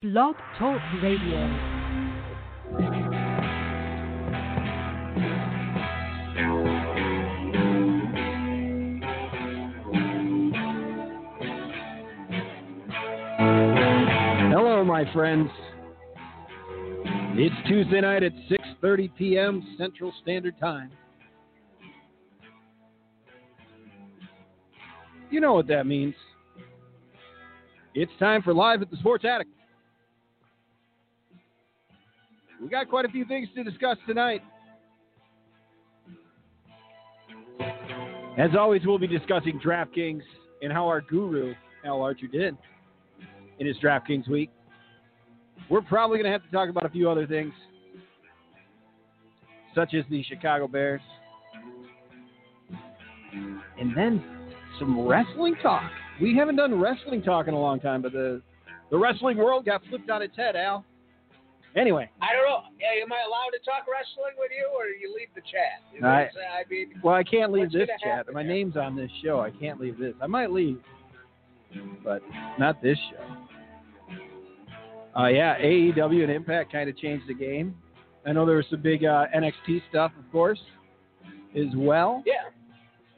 Blog Talk Radio. Hello, my friends. It's Tuesday night at 6:30 p.m. Central Standard Time. You know what that means. It's time for live at the Sports Attic. We got quite a few things to discuss tonight. As always, we'll be discussing DraftKings and how our guru, Al Archer, did in his DraftKings week. We're probably going to have to talk about a few other things, such as the Chicago Bears. And then some wrestling talk. We haven't done wrestling talk in a long time, but the, the wrestling world got flipped on its head, Al. Anyway, I don't know. Yeah, am I allowed to talk wrestling with you, or you leave the chat? You know I-? I mean, well, I can't leave this chat. My here? name's on this show. I can't leave this. I might leave, but not this show. Uh, yeah, AEW and Impact kind of changed the game. I know there was some big uh, NXT stuff, of course, as well. yeah,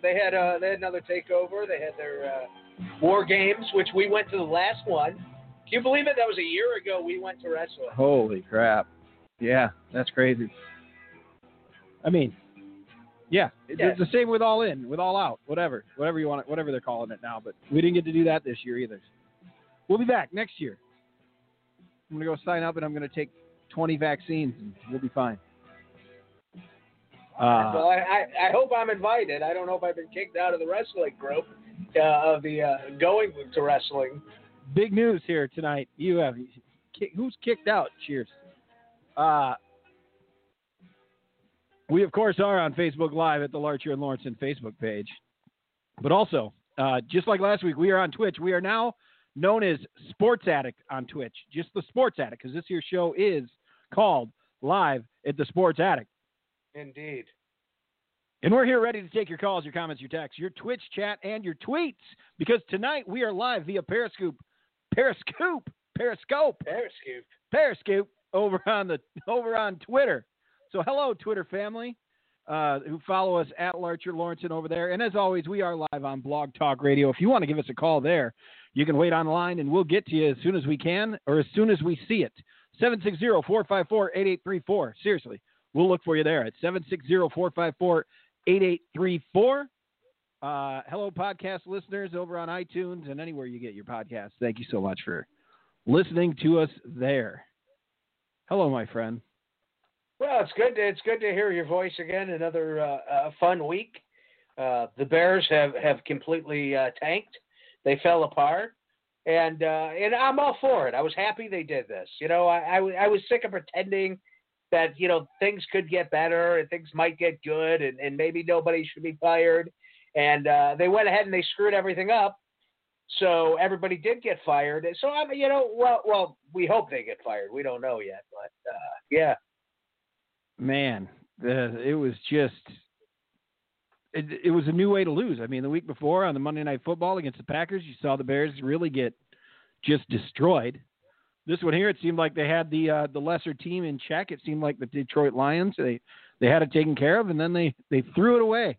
they had uh, they had another takeover. They had their uh, war games, which we went to the last one. Can you believe it? That was a year ago. We went to wrestling. Holy crap! Yeah, that's crazy. I mean, yeah, Yeah. it's the same with All In, with All Out, whatever, whatever you want, it, whatever they're calling it now. But we didn't get to do that this year either. We'll be back next year. I'm gonna go sign up and I'm gonna take 20 vaccines and we'll be fine. Uh, well, I, I I hope I'm invited. I don't know if I've been kicked out of the wrestling group uh, of the uh, going to wrestling. Big news here tonight. You have who's kicked out? Cheers. Uh, we of course are on Facebook Live at the Larcher and Lawrence Facebook page, but also uh, just like last week, we are on Twitch. We are now known as Sports Attic on Twitch, just the Sports Attic, because this year's show is called Live at the Sports Attic. Indeed. And we're here ready to take your calls, your comments, your texts, your Twitch chat, and your tweets because tonight we are live via Periscope, Periscope, Periscope, Periscope. Periscope over on the over on Twitter. So hello, Twitter family, uh, who follow us at Larcher Lawrenson over there. And as always, we are live on Blog Talk Radio. If you want to give us a call there, you can wait online and we'll get to you as soon as we can or as soon as we see it. 760-454-8834. Seriously, we'll look for you there at 760-454-8834. Uh, hello, podcast listeners over on iTunes and anywhere you get your podcasts. Thank you so much for listening to us there. Hello, my friend. Well, it's good. It's good to hear your voice again. Another uh, uh, fun week. Uh, the Bears have have completely uh, tanked. They fell apart, and uh, and I'm all for it. I was happy they did this. You know, I I was sick of pretending that you know things could get better and things might get good, and, and maybe nobody should be fired. And uh, they went ahead and they screwed everything up. So everybody did get fired. So I'm, you know, well, well, we hope they get fired. We don't know yet, but uh, yeah. man, the, it was just it, it was a new way to lose. I mean, the week before on the Monday Night Football against the Packers, you saw the Bears really get just destroyed. This one here, it seemed like they had the uh, the lesser team in check. It seemed like the Detroit Lions they they had it taken care of, and then they they threw it away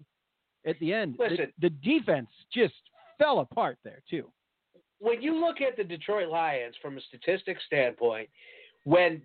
at the end. The- Listen. the defense just fell apart there too. when you look at the Detroit Lions from a statistics standpoint, when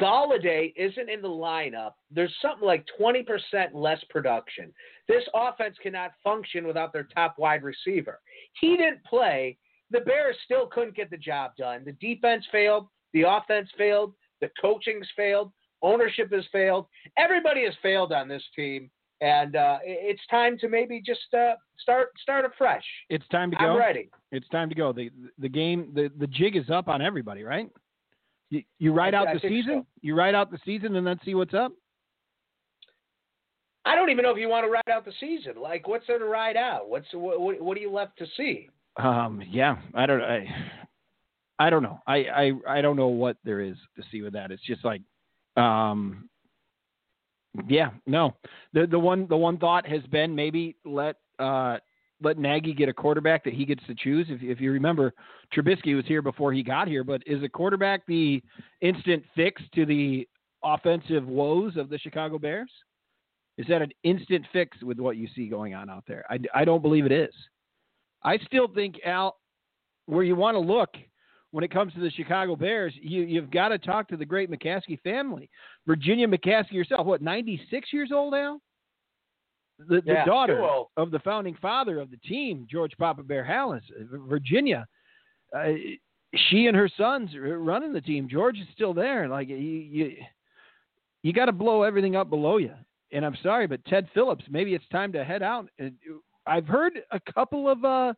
Golladay isn't in the lineup, there's something like 20% less production. This offense cannot function without their top wide receiver. He didn't play. The Bears still couldn't get the job done. The defense failed. The offense failed. The coaching's failed. Ownership has failed. Everybody has failed on this team. And uh, it's time to maybe just uh, start start afresh. It's time to go. I'm ready. It's time to go. The the game the, the jig is up on everybody, right? You, you ride I- out I the season. so. You ride out the season and then see what's up. I don't even know if you want to ride out the season. Like, what's there to ride out? What's what, what, what are you left to see? Um, yeah, I don't. I, I don't know. I, I I don't know what there is to see with that. It's just like, um, yeah, no. The the one the one thought has been maybe let uh let Nagy get a quarterback that he gets to choose. If, if you remember, Trubisky was here before he got here, but is a quarterback the instant fix to the offensive woes of the Chicago Bears? Is that an instant fix with what you see going on out there? I, I don't believe it is. I still think, Al, where you want to look when it comes to the Chicago Bears, you, you've got to talk to the great McCaskey family. Virginia McCaskey herself, what, 96 years old, now? The, the Yeah, daughter of the founding father of the team, George Papa Bear Halas, Virginia. Uh, she and her sons are running the team. George is still there. Like you, you, you got to blow everything up below you. And I'm sorry, but Ted Phillips, maybe it's time to head out. And I've heard a couple of, uh,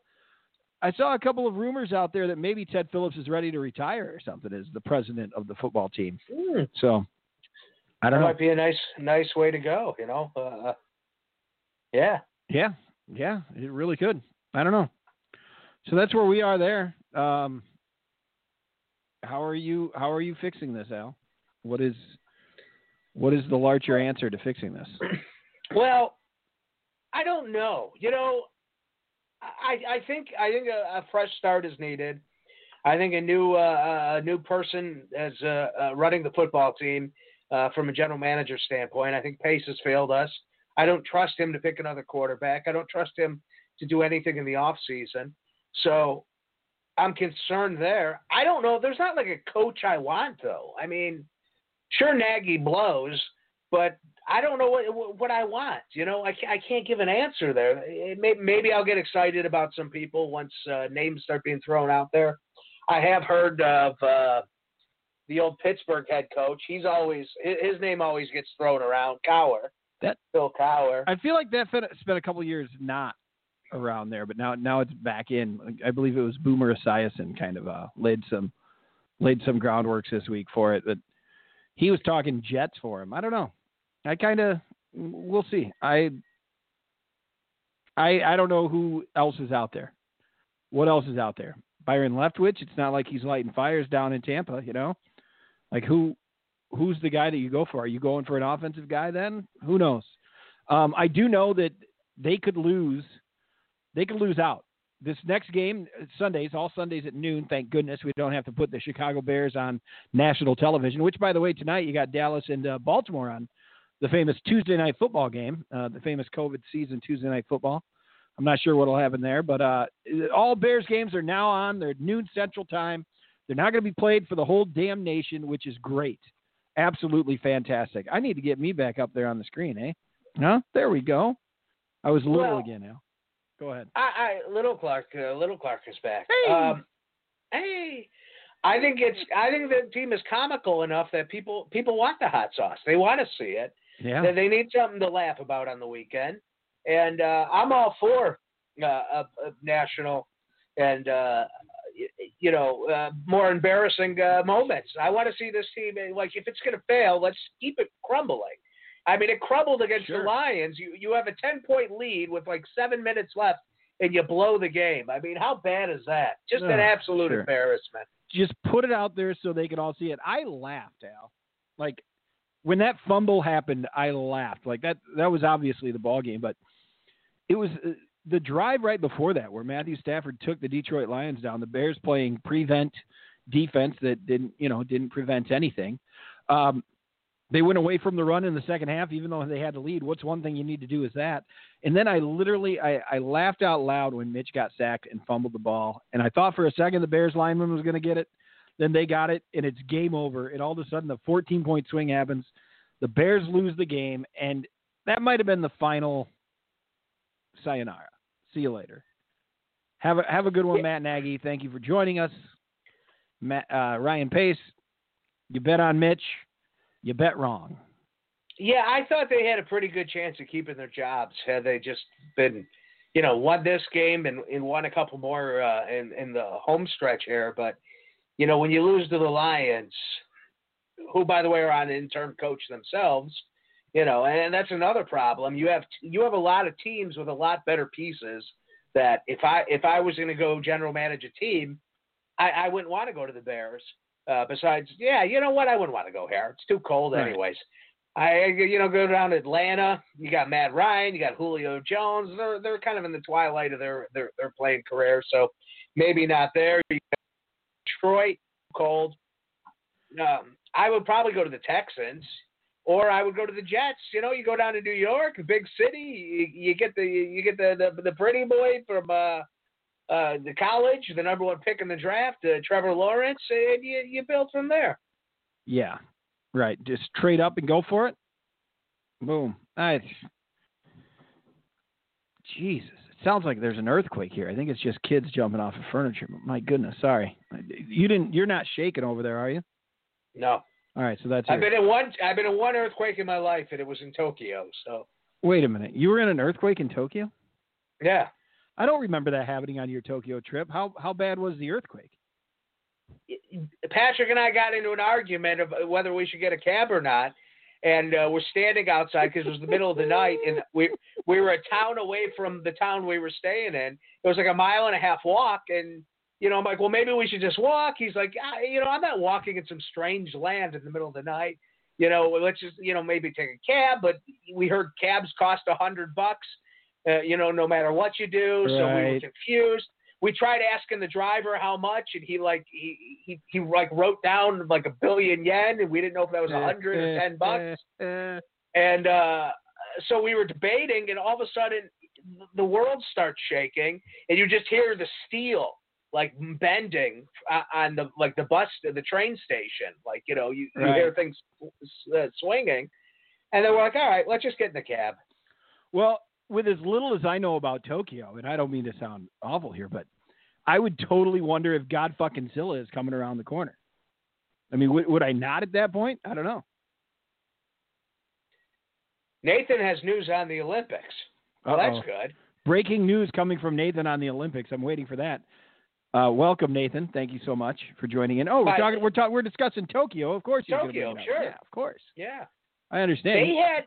I saw a couple of rumors out there that maybe Ted Phillips is ready to retire or something as the president of the football team. Hmm. So I don't know. might be a nice nice way to go. You know. Uh, yeah. Yeah, yeah, it really could. I don't know. So that's where we are there. Um, how are you? How are you fixing this, Al? What is what is the larger answer to fixing this? Well, I don't know. You know, I I think I think a, a fresh start is needed. I think a new uh, a new person as uh, uh, running the football team uh, from a general manager standpoint. I think Pace has failed us. I don't trust him to pick another quarterback. I don't trust him to do anything in the off season. So I'm concerned there. I don't know. There's not like a coach I want though. I mean, sure Nagy blows, but I don't know what what I want. You know, I can't, I can't give an answer there. It may, maybe I'll get excited about some people once uh, names start being thrown out there. I have heard of uh, the old Pittsburgh head coach. He's always his name always gets thrown around. Cowher. That- Phil Cowher. I feel like that spent a couple of years not around there, but now now it's back in. I believe it was Boomer Esiason kind of uh, laid some laid some groundworks this week for it, but he was talking Jets for him. I don't know. I kind of we'll see. I I I don't know who else is out there. What else is out there? Byron Leftwich. It's not like he's lighting fires down in Tampa, you know. Like who who's the guy that you go for? Are you going for an offensive guy then? Who knows? Um, I do know that they could lose. They could lose out. This next game, Sundays, all Sundays at noon. Thank goodness we don't have to put the Chicago Bears on national television. Which, by the way, tonight you got Dallas and uh, Baltimore on the famous Tuesday night football game, uh, the famous COVID season Tuesday night football. I'm not sure what'll happen there, but uh, all Bears games are now on. They're noon Central Time. They're not going to be played for the whole damn nation, which is great. Absolutely fantastic. I need to get me back up there on the screen, eh? Huh? There we go. I was little Well- again now. Go ahead. I, I little Clark, uh, little Clark is back. Hey. Um, hey, I think it's I think the team is comical enough that people people want the hot sauce. They want to see it. Yeah. They, they need something to laugh about on the weekend, and uh, I'm all for uh, a, a national and uh, y- you know uh, more embarrassing uh, moments. I want to see this team uh, like if it's going to fail, let's keep it crumbling. I mean, it crumbled against Sure. the Lions. You you have a ten point lead with like seven minutes left, and you blow the game. I mean, how bad is that? Just an absolute sure. embarrassment. Just put it out there so they can all see it. I laughed, Al. Like when that fumble happened, I laughed. Like that that was obviously the ball game, but it was uh, the drive right before that where Matthew Stafford took the Detroit Lions down. The Bears playing prevent defense that didn't, you know, didn't prevent anything. Um, they went away from the run in the second half, even though they had the lead. What's one thing you need to do is that. And then I literally I, I laughed out loud when Mitch got sacked and fumbled the ball. And I thought for a second the Bears lineman was going to get it. Then they got it, and it's game over. And all of a sudden, the 14 point swing happens. The Bears lose the game, and that might have been the final sayonara. See you later. Have a have a good one. Matt Nagy. Thank you for joining us, Matt, uh, Ryan Pace. You bet on Mitch. You bet wrong. Yeah, I thought they had a pretty good chance of keeping their jobs had they just been, you know, won this game and, and won a couple more uh, in in the home stretch here. But you know, when you lose to the Lions, who by the way are on interim coach themselves, you know, and, that's another problem. You have you have a lot of teams with a lot better pieces. That if I if I was going to go general manage a team, I, I wouldn't want to go to the Bears. Uh, besides, yeah, you know what? I wouldn't want to go here. It's too cold, Right. anyways. I you know go down to Atlanta. You got Matt Ryan. You got Julio Jones. They're they're kind of in the twilight of their their, their playing career, so maybe not there. You Detroit, cold. Um, I would probably go to the Texans, or I would go to the Jets. You know, you go down to New York, big city. You, you get the you get the, the the pretty boy from uh, uh, the college, the number one pick in the draft, uh, Trevor Lawrence, and you you build from there. Yeah, right. Just trade up and go for it. Boom. I, Jesus, sounds like there's an earthquake here. I think it's just kids jumping off of furniture. My goodness, sorry. Uh, you didn't. You're not shaking over there, are you? No. All right, so that's. I've been in one. I've been in one earthquake in my life, and it was in Tokyo. So Wait a minute. You were in an earthquake in Tokyo? yeah, I don't remember that happening on your Tokyo trip. How how bad was the earthquake? Patrick and I got into an argument of whether we should get a cab or not, and uh, we're standing outside because it was the middle of the night, and we we were a town away from the town we were staying in. It was like a mile and a half walk, and you know I'm like, well, maybe we should just walk. He's like, ah, you know, I'm not walking in some strange land in the middle of the night. You know, let's just you know maybe take a cab. But we heard cabs cost a hundred bucks. Uh, you know, no matter what you do. So we were confused. We tried asking the driver how much, and he like he he he like wrote down like a billion yen, and we didn't know if that was a hundred or ten bucks. Uh, And uh, so we were debating, and all of a sudden the world starts shaking, and you just hear the steel like bending uh, on the like the bus, the train station. Like you know, you, you hear things uh, swinging, and then we're like, all right, let's just get in the cab. Well, with as little as I know about Tokyo, and I don't mean to sound awful here, but I would totally wonder if God fucking Zilla is coming around the corner. I mean, would, would I not at that point? I don't know. Nathan has news on the Olympics. Well, Uh-oh. that's good. Breaking news coming from Nathan on the Olympics. I'm waiting for that. Uh, welcome, Nathan. Thank you so much for joining in. Oh, we're Bye. talking. We're talking. We're discussing Tokyo. Of course, you're Tokyo, bring it up. sure. Yeah, of course. Yeah. I understand. They had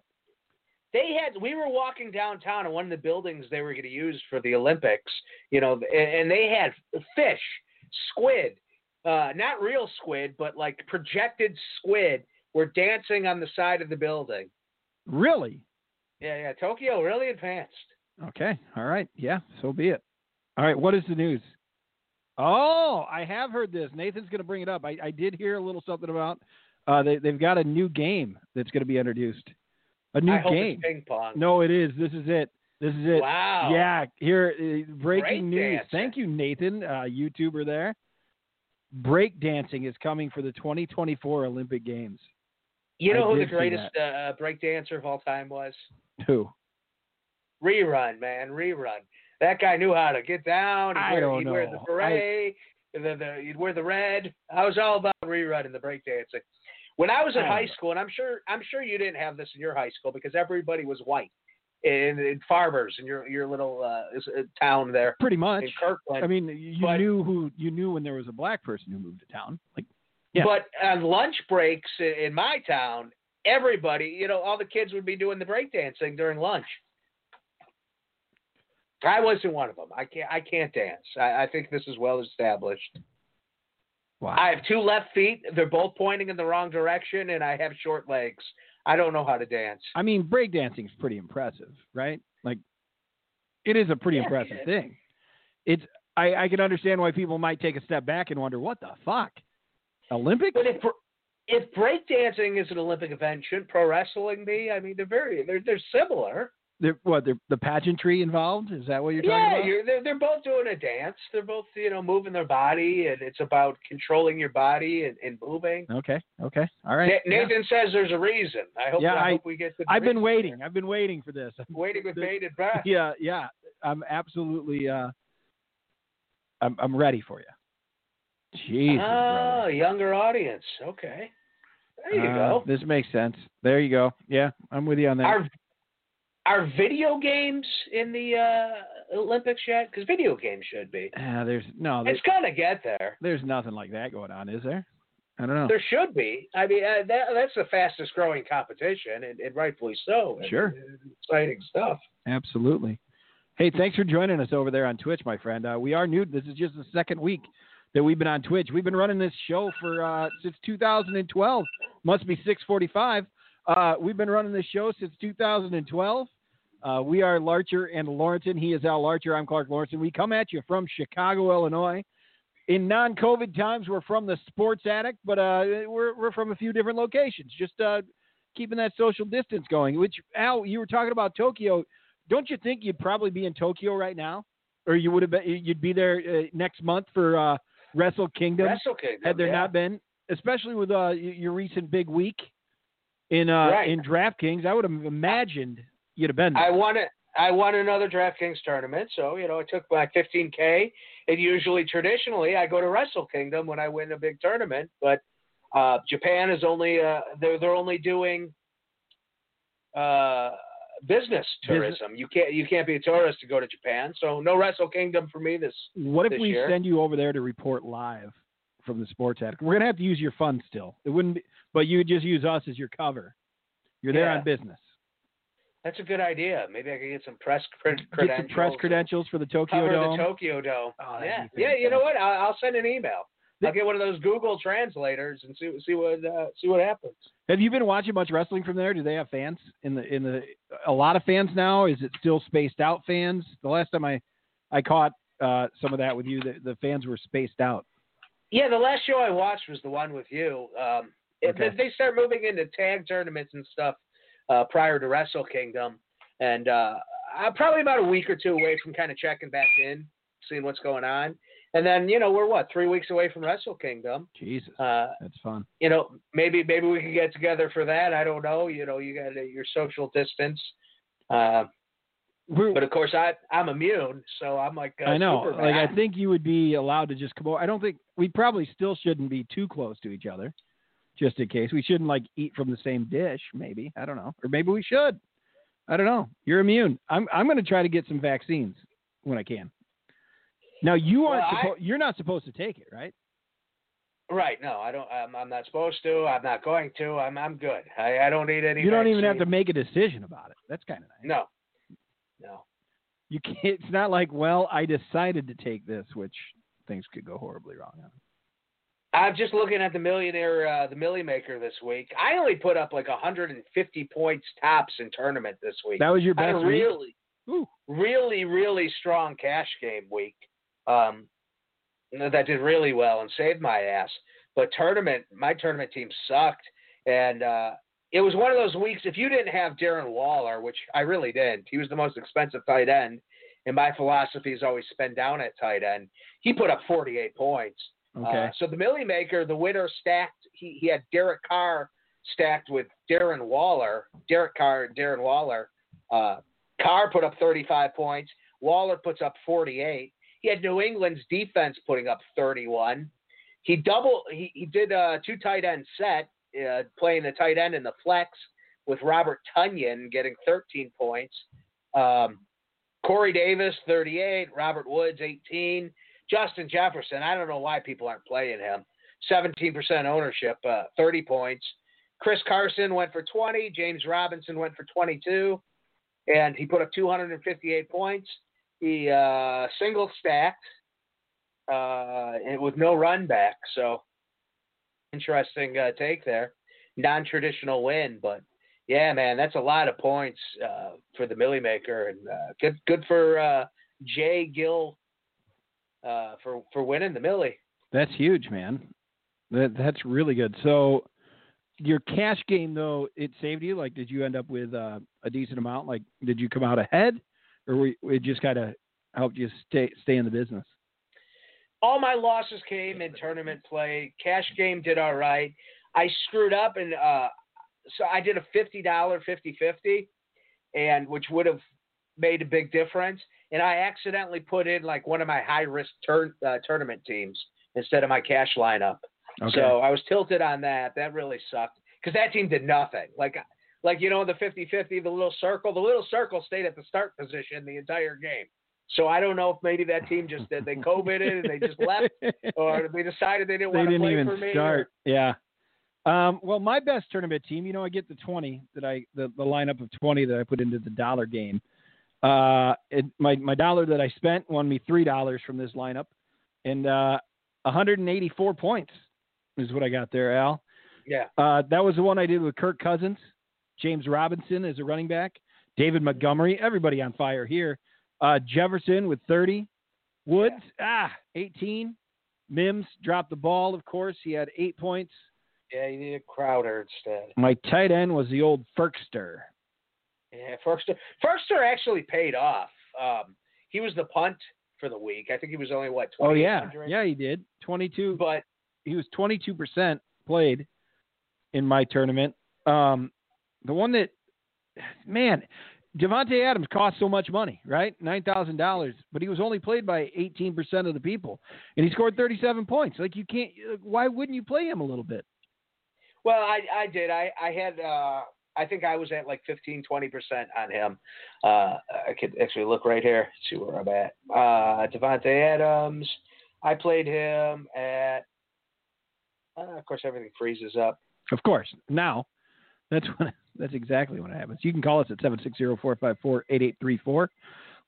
they had we were walking downtown in one of the buildings they were going to use for the Olympics, you know, and, and they had fish, squid, uh, not real squid, but like projected squid were dancing on the side of the building. really? Yeah, yeah, Tokyo really advanced. Okay. All right. Yeah. So be it. All right. What is the news? Oh, I have heard this. Nathan's going to bring it up. I, I did hear a little something about uh, they, they've got a new game that's going to be introduced. A new I hope game. it's ping pong. No, it is. This is it. This is it. Wow. Yeah. Here, uh, breaking news. Thank you, Nathan, uh, YouTuber there. Break dancing is coming for the 2024 Olympic Games. You I know who the greatest uh, break dancer of all time was? Who? Rerun, man, rerun. That guy knew how to get down. He'd I wear, don't he'd wear the know. beret. The, the, he'd wear the red. I was all about rerun and the breakdancing. When I was in high school, and I'm sure I'm sure you didn't have this in your high school because everybody was white in, in farmers in your your little uh, uh, town there Pretty much. in Kirkland. I mean, you But- knew who you knew when there was a black person who moved to town. Like, yeah. But on lunch breaks in my town, everybody, you know, all the kids would be doing the breakdancing during lunch. I wasn't one of them. I can't. I can't dance. I, I think this is well established. Wow. I have two left feet. They're both pointing in the wrong direction, and I have short legs. I don't know how to dance. I mean, breakdancing is pretty impressive, right? Like, it is a pretty Yeah, impressive it- thing. It's I, I can understand why people might take a step back and wonder what the fuck, Olympics? But if if breakdancing is an Olympic event, shouldn't pro wrestling be? I mean, they're very they're they're similar. They're, what they're, the pageantry involved? Is that what you're talking yeah, about? you're, they're they're both doing a dance. They're both you know moving their body, and it's about controlling your body and, and moving. Okay, okay, all right. Na- yeah. Nathan says there's a reason. I hope Yeah, I, I- hope we get. The I've been waiting. here. I've been waiting for this. waiting with bated breath. Yeah, yeah. I'm absolutely. Uh, I'm I'm ready for you. Jesus, Ah, brother. younger audience. Okay, there you Uh, go. This makes sense. There you go. Yeah, I'm with you on that. Are are video games in the uh, Olympics yet? Because video games should be. Ah, there's no, there's, It's gonna get there. there's nothing like that going on, is there? I don't know. There should be. I mean, uh, that, that's the fastest growing competition, and, and rightfully so. And- Sure. and exciting stuff. Absolutely. Hey, thanks for joining us over there on Twitch, my friend. Uh, we are new. This is just the second week that we've been on Twitch. We've been running this show for uh, since 2012. Must be 6:45. Uh, we've been running this show since 2012. Uh, we are Larcher and Lawrenson. He is Al Larcher. I'm Clark Lawrenson. We come at you from Chicago, Illinois. In non-COVID times, we're from the Sports Attic, but uh, we're we're from a few different locations. Just uh, keeping that social distance going. Which Al, you were talking about Tokyo. Don't you think you'd probably be in Tokyo right now, or you would have been? You'd be there uh, next month for uh, Wrestle Kingdom. Wrestle Kingdom. had there yeah. not been, especially with uh, your recent big week in uh, Right. in DraftKings, I would have imagined you'd have been there. I won it. I won another DraftKings tournament, so you know I took my 15k. And usually, traditionally, I go to Wrestle Kingdom when I win a big tournament. But uh, Japan is only uh, they're they're only doing uh, business tourism. You can't you can't be a tourist to go to Japan. So no Wrestle Kingdom for me this. What if this we year. send you over there to report live from the sports attic? We're gonna have to use your funds still. It wouldn't, be, but you would just use us as your cover. You're there Yeah. on business. That's a good idea. Maybe I could get some press cred- Get credentials. some press credentials for the Tokyo Cover Dome. the Tokyo Dome. Oh, yeah, yeah. You know what? I'll, I'll send an email. I'll get one of those Google translators and see see what uh, see what happens. have you been watching much wrestling from there? Do they have fans in the in the a lot of fans now? Is it still spaced out fans? The last time I I caught uh, some of that with you, the, the fans were spaced out. Yeah, the last show I watched was the one with you. Um, Okay. they, they start moving into tag tournaments and stuff uh, prior to Wrestle Kingdom, and uh, I'm probably about a week or two away from kind of checking back in, seeing what's going on. And then you know we're what three weeks away from Wrestle Kingdom. Jesus, Uh, that's fun. you know maybe maybe we could get together for that. I don't know. You know you got your social distance. Uh, but of course I I'm immune, so I'm like I know. Superman. Like I think you would be allowed to just come over. I don't think we probably still shouldn't be too close to each other, just in case. We shouldn't like eat from the same dish. Maybe I don't know, or maybe we should. I don't know. You're immune. I'm I'm going to try to get some vaccines when I can. Now you aren't Well, I- supposed. You're not supposed to take it, right? Right. No, I don't. I'm, I'm not supposed to. I'm not going to. I'm. I'm good. I, I don't need any. You don't even have to make a decision about it. That's kind of nice. No. No. You can't. It's not like, well, I decided to take this, which things could go horribly wrong on. I'm just looking at the millionaire, uh, the Millie Maker this week. I only put up like 150 points tops in tournament this week. That was your best week. really, Ooh. really, really strong cash game week. Um, that did really well and saved my ass. But tournament, my tournament team sucked, and uh, it was one of those weeks. If you didn't have Darren Waller, which I really did, he was the most expensive tight end, and my philosophy is always spend down at tight end. He put up 48 points. Okay. Uh, so the Millie Maker, the winner stacked. He he had Derek Carr stacked with Darren Waller. Derek Carr, and Darren Waller. Uh, Carr put up 35 points. Waller puts up 48. He had New England's defense putting up 31. He double. He he did a two tight end set, uh, playing the tight end in the flex with Robert Tonyan getting 13 points. Um, Corey Davis 38. Robert Woods 18. Justin Jefferson, I don't know why people aren't playing him. 17% ownership, uh, 30 points. Chris Carson went for 20. James Robinson went for 22. And he put up 258 points. He uh, single stacked uh, with no run back. So interesting uh, take there. Non traditional win, but yeah, man, that's a lot of points uh, for the Millie Maker. And uh, good, good for uh, Jay Gill uh, for for winning the Millie. That's huge, man. That that's really good. So your cash game though, it saved you. Like, did you end up with uh, a decent amount? Like, did you come out ahead, or we, it just kind of helped you stay stay in the business? All my losses came in tournament play. Cash game did all right. I screwed up and uh, so I did a fifty dollar 50-50, and which would have made a big difference. And I accidentally put in like one of my high risk tur- uh, tournament teams instead of my cash lineup. Okay. So I was tilted on that. That really sucked because that team did nothing. Like, like you know, the 50-50, the little circle, the little circle stayed at the start position the entire game. So I don't know if maybe that team just did they COVIDed and they just left, or they decided they didn't they want to play even for me. or- start. Yeah. Um, well, my best tournament team, you know, I get the twenty that I the, the lineup of twenty that I put into the dollar game. Uh, it, my my dollar that I spent won me three dollars from this lineup, and uh, 184 points is what I got there, Al. Yeah. Uh, that was the one I did with Kirk Cousins. James Robinson is a running back. David Montgomery, everybody on fire here. Uh, Jefferson with 30. Woods, ah, 18. Mims dropped the ball, of course. He had eight points. Yeah, you needed Crowder instead. My tight end was the old Firkster. Yeah, Firkster. Firkster actually paid off. Um, he was the punt for the week. I think he was only what? Oh yeah, 2800? yeah, he did. 22. But he was 22 percent played in my tournament. Um, the one that, man, Davante Adams cost so much money, right? Nine thousand dollars, but he was only played by 18 percent of the people, and he scored 37 points. Like you can't. Why wouldn't you play him a little bit? well, I I did. I I had. Uh, I think I was at like 15, 20 percent on him. Uh, I could actually look right here, see where I'm at. Uh, Davante Adams. I played him at. Uh, of course, everything freezes up. Of course. Now, that's what, that's exactly what happens. You can call us at 760-454-8834.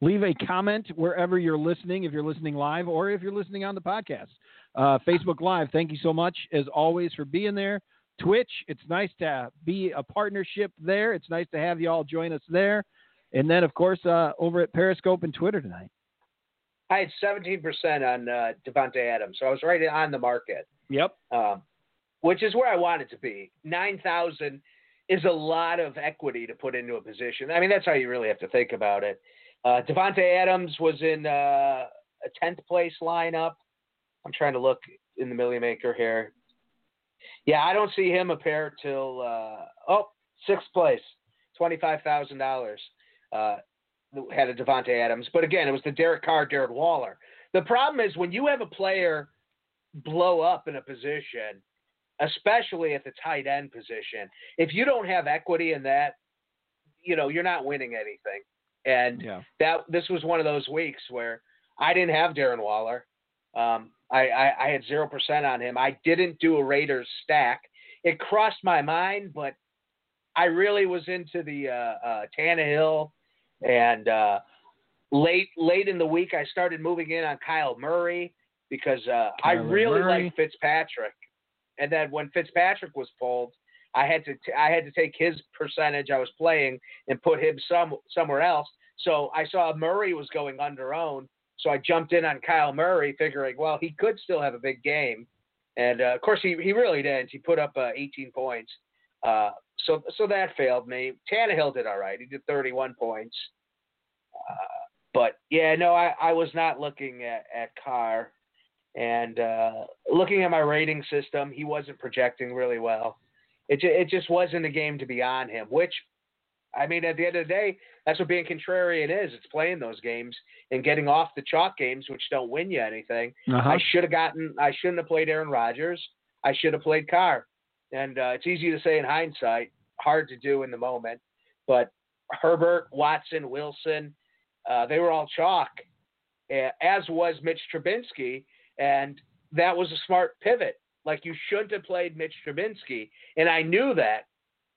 Leave a comment wherever you're listening, if you're listening live or if you're listening on the podcast. Uh, Facebook Live, thank you so much, as always, for being there. Twitch, it's nice to be a partnership there. It's nice to have you all join us there. And then, of course, uh, over at Periscope and Twitter tonight. I had 17% on uh, Davante Adams, so I was right on the market. Yep. um, which is where I want it to be. Nine thousand is a lot of equity to put into a position. I mean, that's how you really have to think about it. Uh, Davante Adams was in uh, a tenth place lineup. I'm trying to look in the Millie Maker here. Yeah, I don't see him appear till uh, oh sixth place, twenty five thousand dollars. Uh, had a Davante Adams, but again, it was the Derek Carr, Derek Waller. The problem is when you have a player blow up in a position, especially at the tight end position. If you don't have equity in that, you know, you're not winning anything. And Yeah. that this was one of those weeks where I didn't have Darren Waller. Um, I, I, I had zero percent on him. I didn't do a Raiders stack. It crossed my mind, but I really was into the uh, uh, Tannehill, and uh, late late in the week I started moving in on Kyle Murray because uh, I really liked Fitzpatrick. And then when Fitzpatrick was pulled, I had to t- I had to take his percentage I was playing and put him some somewhere else. So I saw Murray was going under owned, so I jumped in on Kyle Murray, figuring well he could still have a big game, and uh, of course he he really didn't. He put up uh, 18 points, uh, so so that failed me. Tannehill did all right. He did 31 points, uh, but yeah, no, I I was not looking at at Carr, and uh, looking at my rating system, he wasn't projecting really well. It it just wasn't a game to be on him, which. I mean, at the end of the day, that's what being contrarian is. It's playing those games and getting off the chalk games, which don't win you anything. Uh-huh. I should have gotten. I shouldn't have played Aaron Rodgers. I should have played Carr. And uh, it's easy to say in hindsight, hard to do in the moment. But Herbert, Watson, Wilson, uh, they were all chalk, as was Mitch Trubinsky, and that was a smart pivot. Like you shouldn't have played Mitch Trubinsky, and I knew that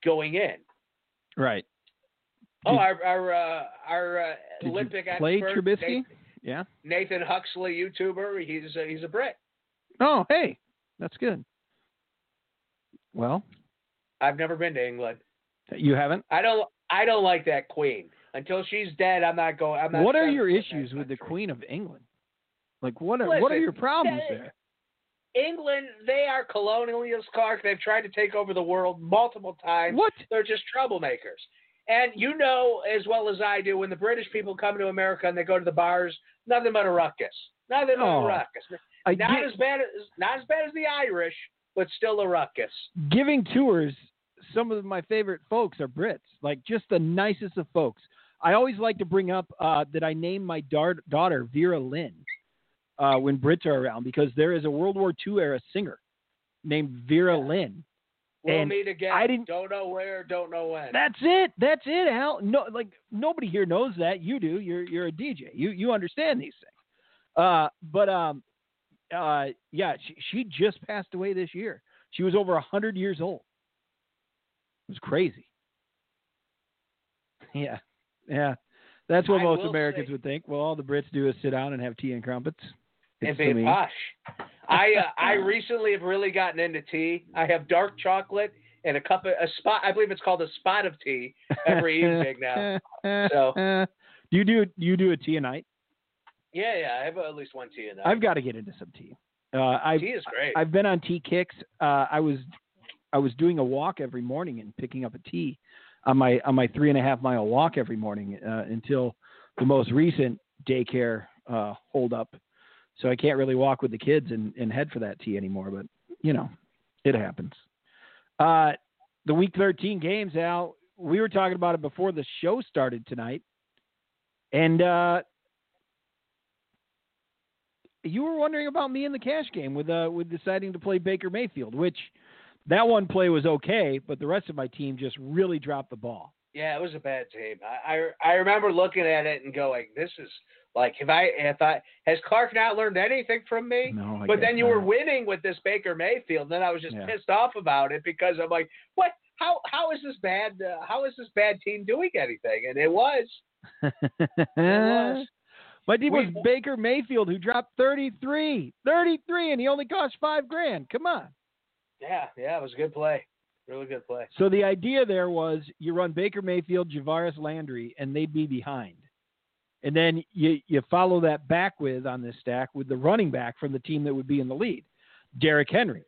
going in. Right. Oh, our our uh, our uh, Olympic play expert, Trubisky? Nathan, Yeah. Nathan Huxley, YouTuber. He's a, he's a Brit. Oh, hey, that's good. Well, I've never been to England. you haven't. I don't I don't like that queen. Until she's dead, I'm not going. I'm not What are your issues with the. Queen of England? Like, what are what are your problems that- there? England, they are colonialists, Clark. They've tried to take over the world multiple times. What? They're just troublemakers. And you know as well as I do, when the British people come to America and they go to the bars, nothing but a ruckus. Nothing but Oh, a ruckus. Not get- as bad as not as bad as the Irish, but still a ruckus. giving tours, some of my favorite folks are Brits, like just the nicest of folks. I always like to bring up uh, that I named my dar- daughter Vera Lynn uh, when Brits are around because there is a World War II era singer named Vera. Lynn. We'll And meet again. I didn't- Don't know where, don't know when. That's it. That's it, Al. No, like nobody here knows that. You do. You're you're a DJ. You you understand these things. Uh, but um, uh, yeah, she she just passed away this year. She was over a hundred years old. It was crazy. Yeah, yeah. That's what I most Americans say- would think. Well, all the Brits do is sit down and have tea and crumpets. And to posh. I uh, I recently have really gotten into tea. I have dark chocolate and a cup of a spot. I believe it's called a spot of tea every evening now. So- do you do you do a tea a night? Yeah, yeah, I have at least one tea a night. I've got to get into some tea. Uh, I've tea is great. I've been on tea kicks. Uh, I was I was doing a walk every morning and picking up a tea on my on my three and a half mile walk every morning uh, until the most recent daycare uh, hold up. So I can't really walk with the kids and, and head for that tee anymore. But you know, it happens. Uh, the week 13 games, Al. We were talking about it before the show started tonight, and uh, you were wondering about me in the cash game with uh, with deciding to play Baker Mayfield, which that one play was okay, but the rest of my team just really dropped the ball. Yeah, it was a bad team. I, I I remember looking at it and going, "This is like, if I if I has Clark not learned anything from me?" No, I but then you were winning with this Baker Mayfield. and Then I was just Yeah. pissed off about it because I'm like, "What? How how is this bad? Uh, how is this bad team doing anything?" And it was. It was. My team was We- Baker Mayfield, who dropped 33. 33, and he only cost five grand. Come on. Yeah, yeah, it was a good play. Really good play. So the idea there was you run Baker Mayfield, Jarvis Landry, and they'd be behind. And then you, you follow that back with on this stack with the running back from the team that would be in the lead, Derrick Henry.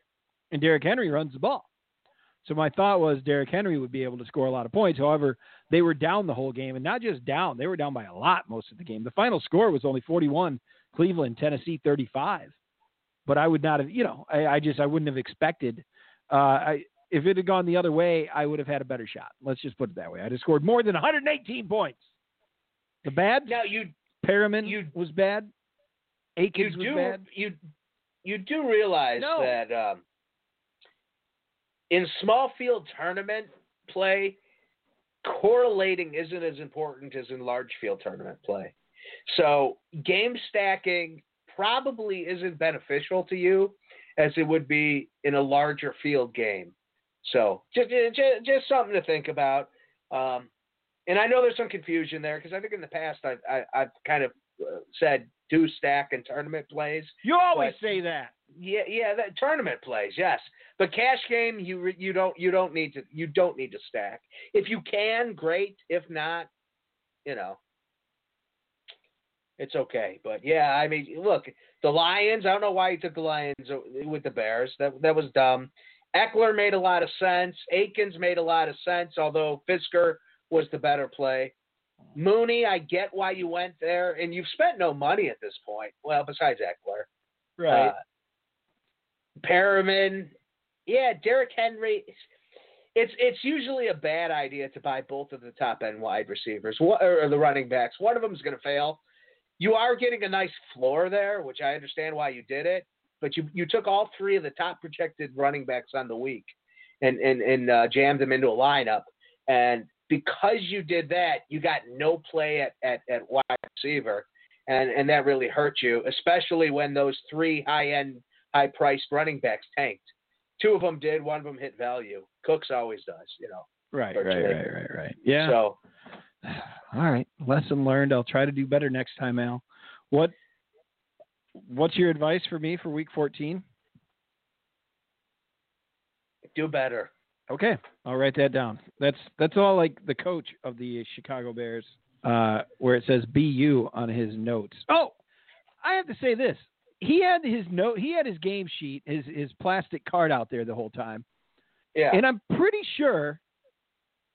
And Derrick Henry runs the ball. So my thought was Derrick Henry would be able to score a lot of points. However, they were down the whole game, and not just down, they were down by a lot most of the game. The final score was only 41, Cleveland, Tennessee 35. But I would not have, you know, I, I just I wouldn't have expected. Uh, I if it had gone the other way, I would have had a better shot. Let's just put it that way. I'd have scored more than 118 points. The bad, Now you Perriman you- was bad. you Akins was do bad. you you do realize No. that um, in small field tournament play, correlating isn't as important as in large field tournament play. So game stacking probably isn't beneficial to you as it would be in a larger field game. So just just, just something to think about. Um, and I know there's some confusion there because I think in the past I've I, I've kind of uh, said do stack and tournament plays. You always But- say that. Yeah, yeah, that tournament plays, yes. But cash game, you you don't you don't need to you don't need to stack. If you can, great. If not, you know, it's okay. But yeah, I mean, look, the Lions. I don't know why you took the Lions with the Bears. That that was dumb. Ekeler made a lot of sense. Akins made a lot of sense, although Fisker was the better play. Mooney, I get why you went there, and you've spent no money at this point. Well, besides Ekeler. Right. Uh, Perriman, yeah, Derrick Henry. It's, it's usually a bad idea to buy both of the top end wide receivers or the running backs. One of them is going to fail. You are getting a nice floor there, which I understand why you did it. But you you took all three of the top projected running backs on the week, and and and uh, jammed them into a lineup. And because you did that, you got no play at at, at wide receiver, and and that really hurt you, especially when those three high end high priced running backs tanked. Two of them did, one of them hit value. Cooks always does, you know. right, right, virtually. right, right, right. Yeah. So All right. Lesson learned. I'll try to do better next time, Al. What What's your advice for me for Week 14? do better. Okay, I'll write that down. That's that's all like the coach of the Chicago Bears, uh, where it says "BU" on his notes. Oh, I have to say this: he had his note, he had his game sheet, his his plastic card out there the whole time, Yeah. and I'm pretty sure,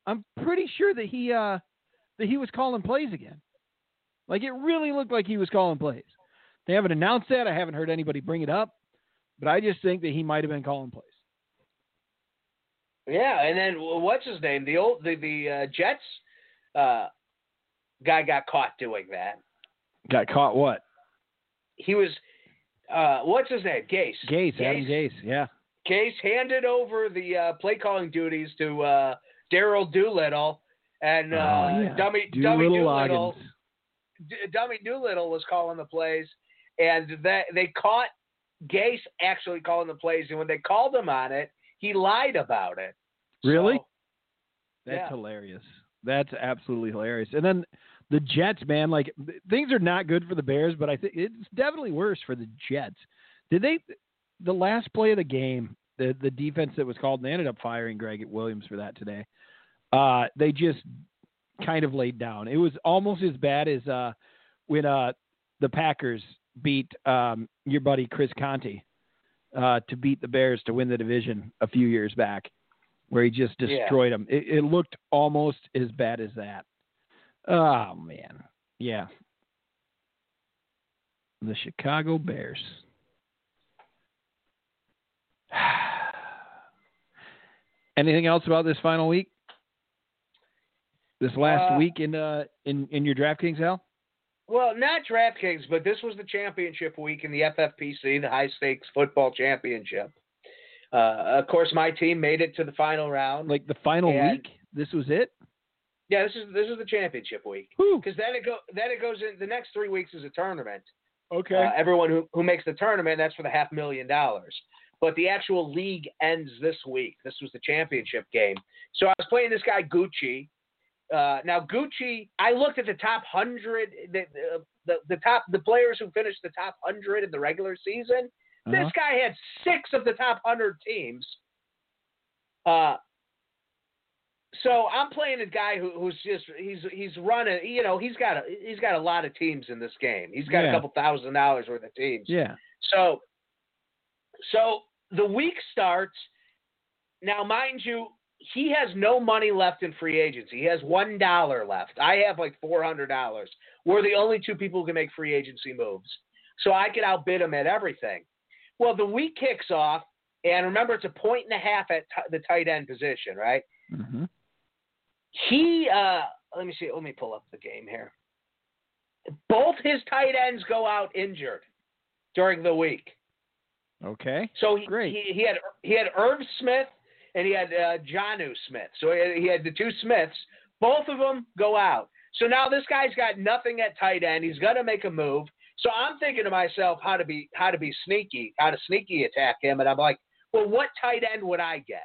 I'm pretty sure that he uh that he was calling plays again. Like it really looked like he was calling plays. They haven't announced that. I haven't heard anybody bring it up, but I just think that he might have been calling plays. Yeah, and then what's his name? The old the the uh, Jets uh, guy got caught doing that. Got caught what? He was uh, what's his name? Gase. Gase, Adam Gase, yeah. Gase handed over the uh, play calling duties to uh, Daryl Doolittle, and uh, oh, yeah. Dummy Do Dummy Doolittle. D- Dummy Doolittle was calling the plays, and that they caught Gase actually calling the plays, and when they called him on it, he lied about it. Really? So, That's Yeah. hilarious. That's absolutely hilarious. And then the Jets, man, like th- things are not good for the Bears, but I think it's definitely worse for the Jets. Did they? The last play of the game, the the defense that was called, and they ended up firing Gregg Williams for that today. Uh, they just kind of laid down. It was almost as bad as uh, when uh, the Packers beat um, your buddy Chris Conte uh, to beat the Bears to win the division a few years back, where he just destroyed Yeah. them. It, it looked almost as bad as that. Oh man, yeah. The Chicago Bears. Anything else about this final week? This last Uh, week in uh in in your DraftKings, Al? Well, not DraftKings, but this was the championship week in the FFPC, the high stakes football championship. Uh, of course, my team made it to the final round. Like the final week? This was it? yeah, this is this is the championship week because then it go then it goes in the next three weeks is a tournament. Okay. Uh, everyone who, who makes the tournament, that's for the half million dollars. But the actual league ends this week. This was the championship game. So I was playing this guy Gucci. Uh, now Gucci, I looked at the top hundred, the, the the top the players who finished the top hundred in the regular season. Uh-huh. This guy had six of the top hundred teams. Uh, so I'm playing a guy who, who's just he's he's running. You know, he's got a he's got a lot of teams in this game. He's got Yeah. a couple thousand dollars worth of teams. yeah. So, so the week starts. Now, mind you, he has no money left in free agency. He has one dollar left. I have like four hundred dollars. We're the only two people who can make free agency moves. So I could outbid him at everything. Well, the week kicks off, and remember, it's a point and a half at t- the tight end position, right? hmm He, uh, let me see, let me pull up the game here. Both his tight ends go out injured during the week. Okay. So he, Great. he he had he had Irv Smith and he had uh, Jonnu Smith. So he had, he had the two Smiths. Both of them go out. So now this guy's got nothing at tight end. He's got to make a move. So I'm thinking to myself how to be how to be sneaky, how to sneaky attack him. And I'm like, well, what tight end would I get?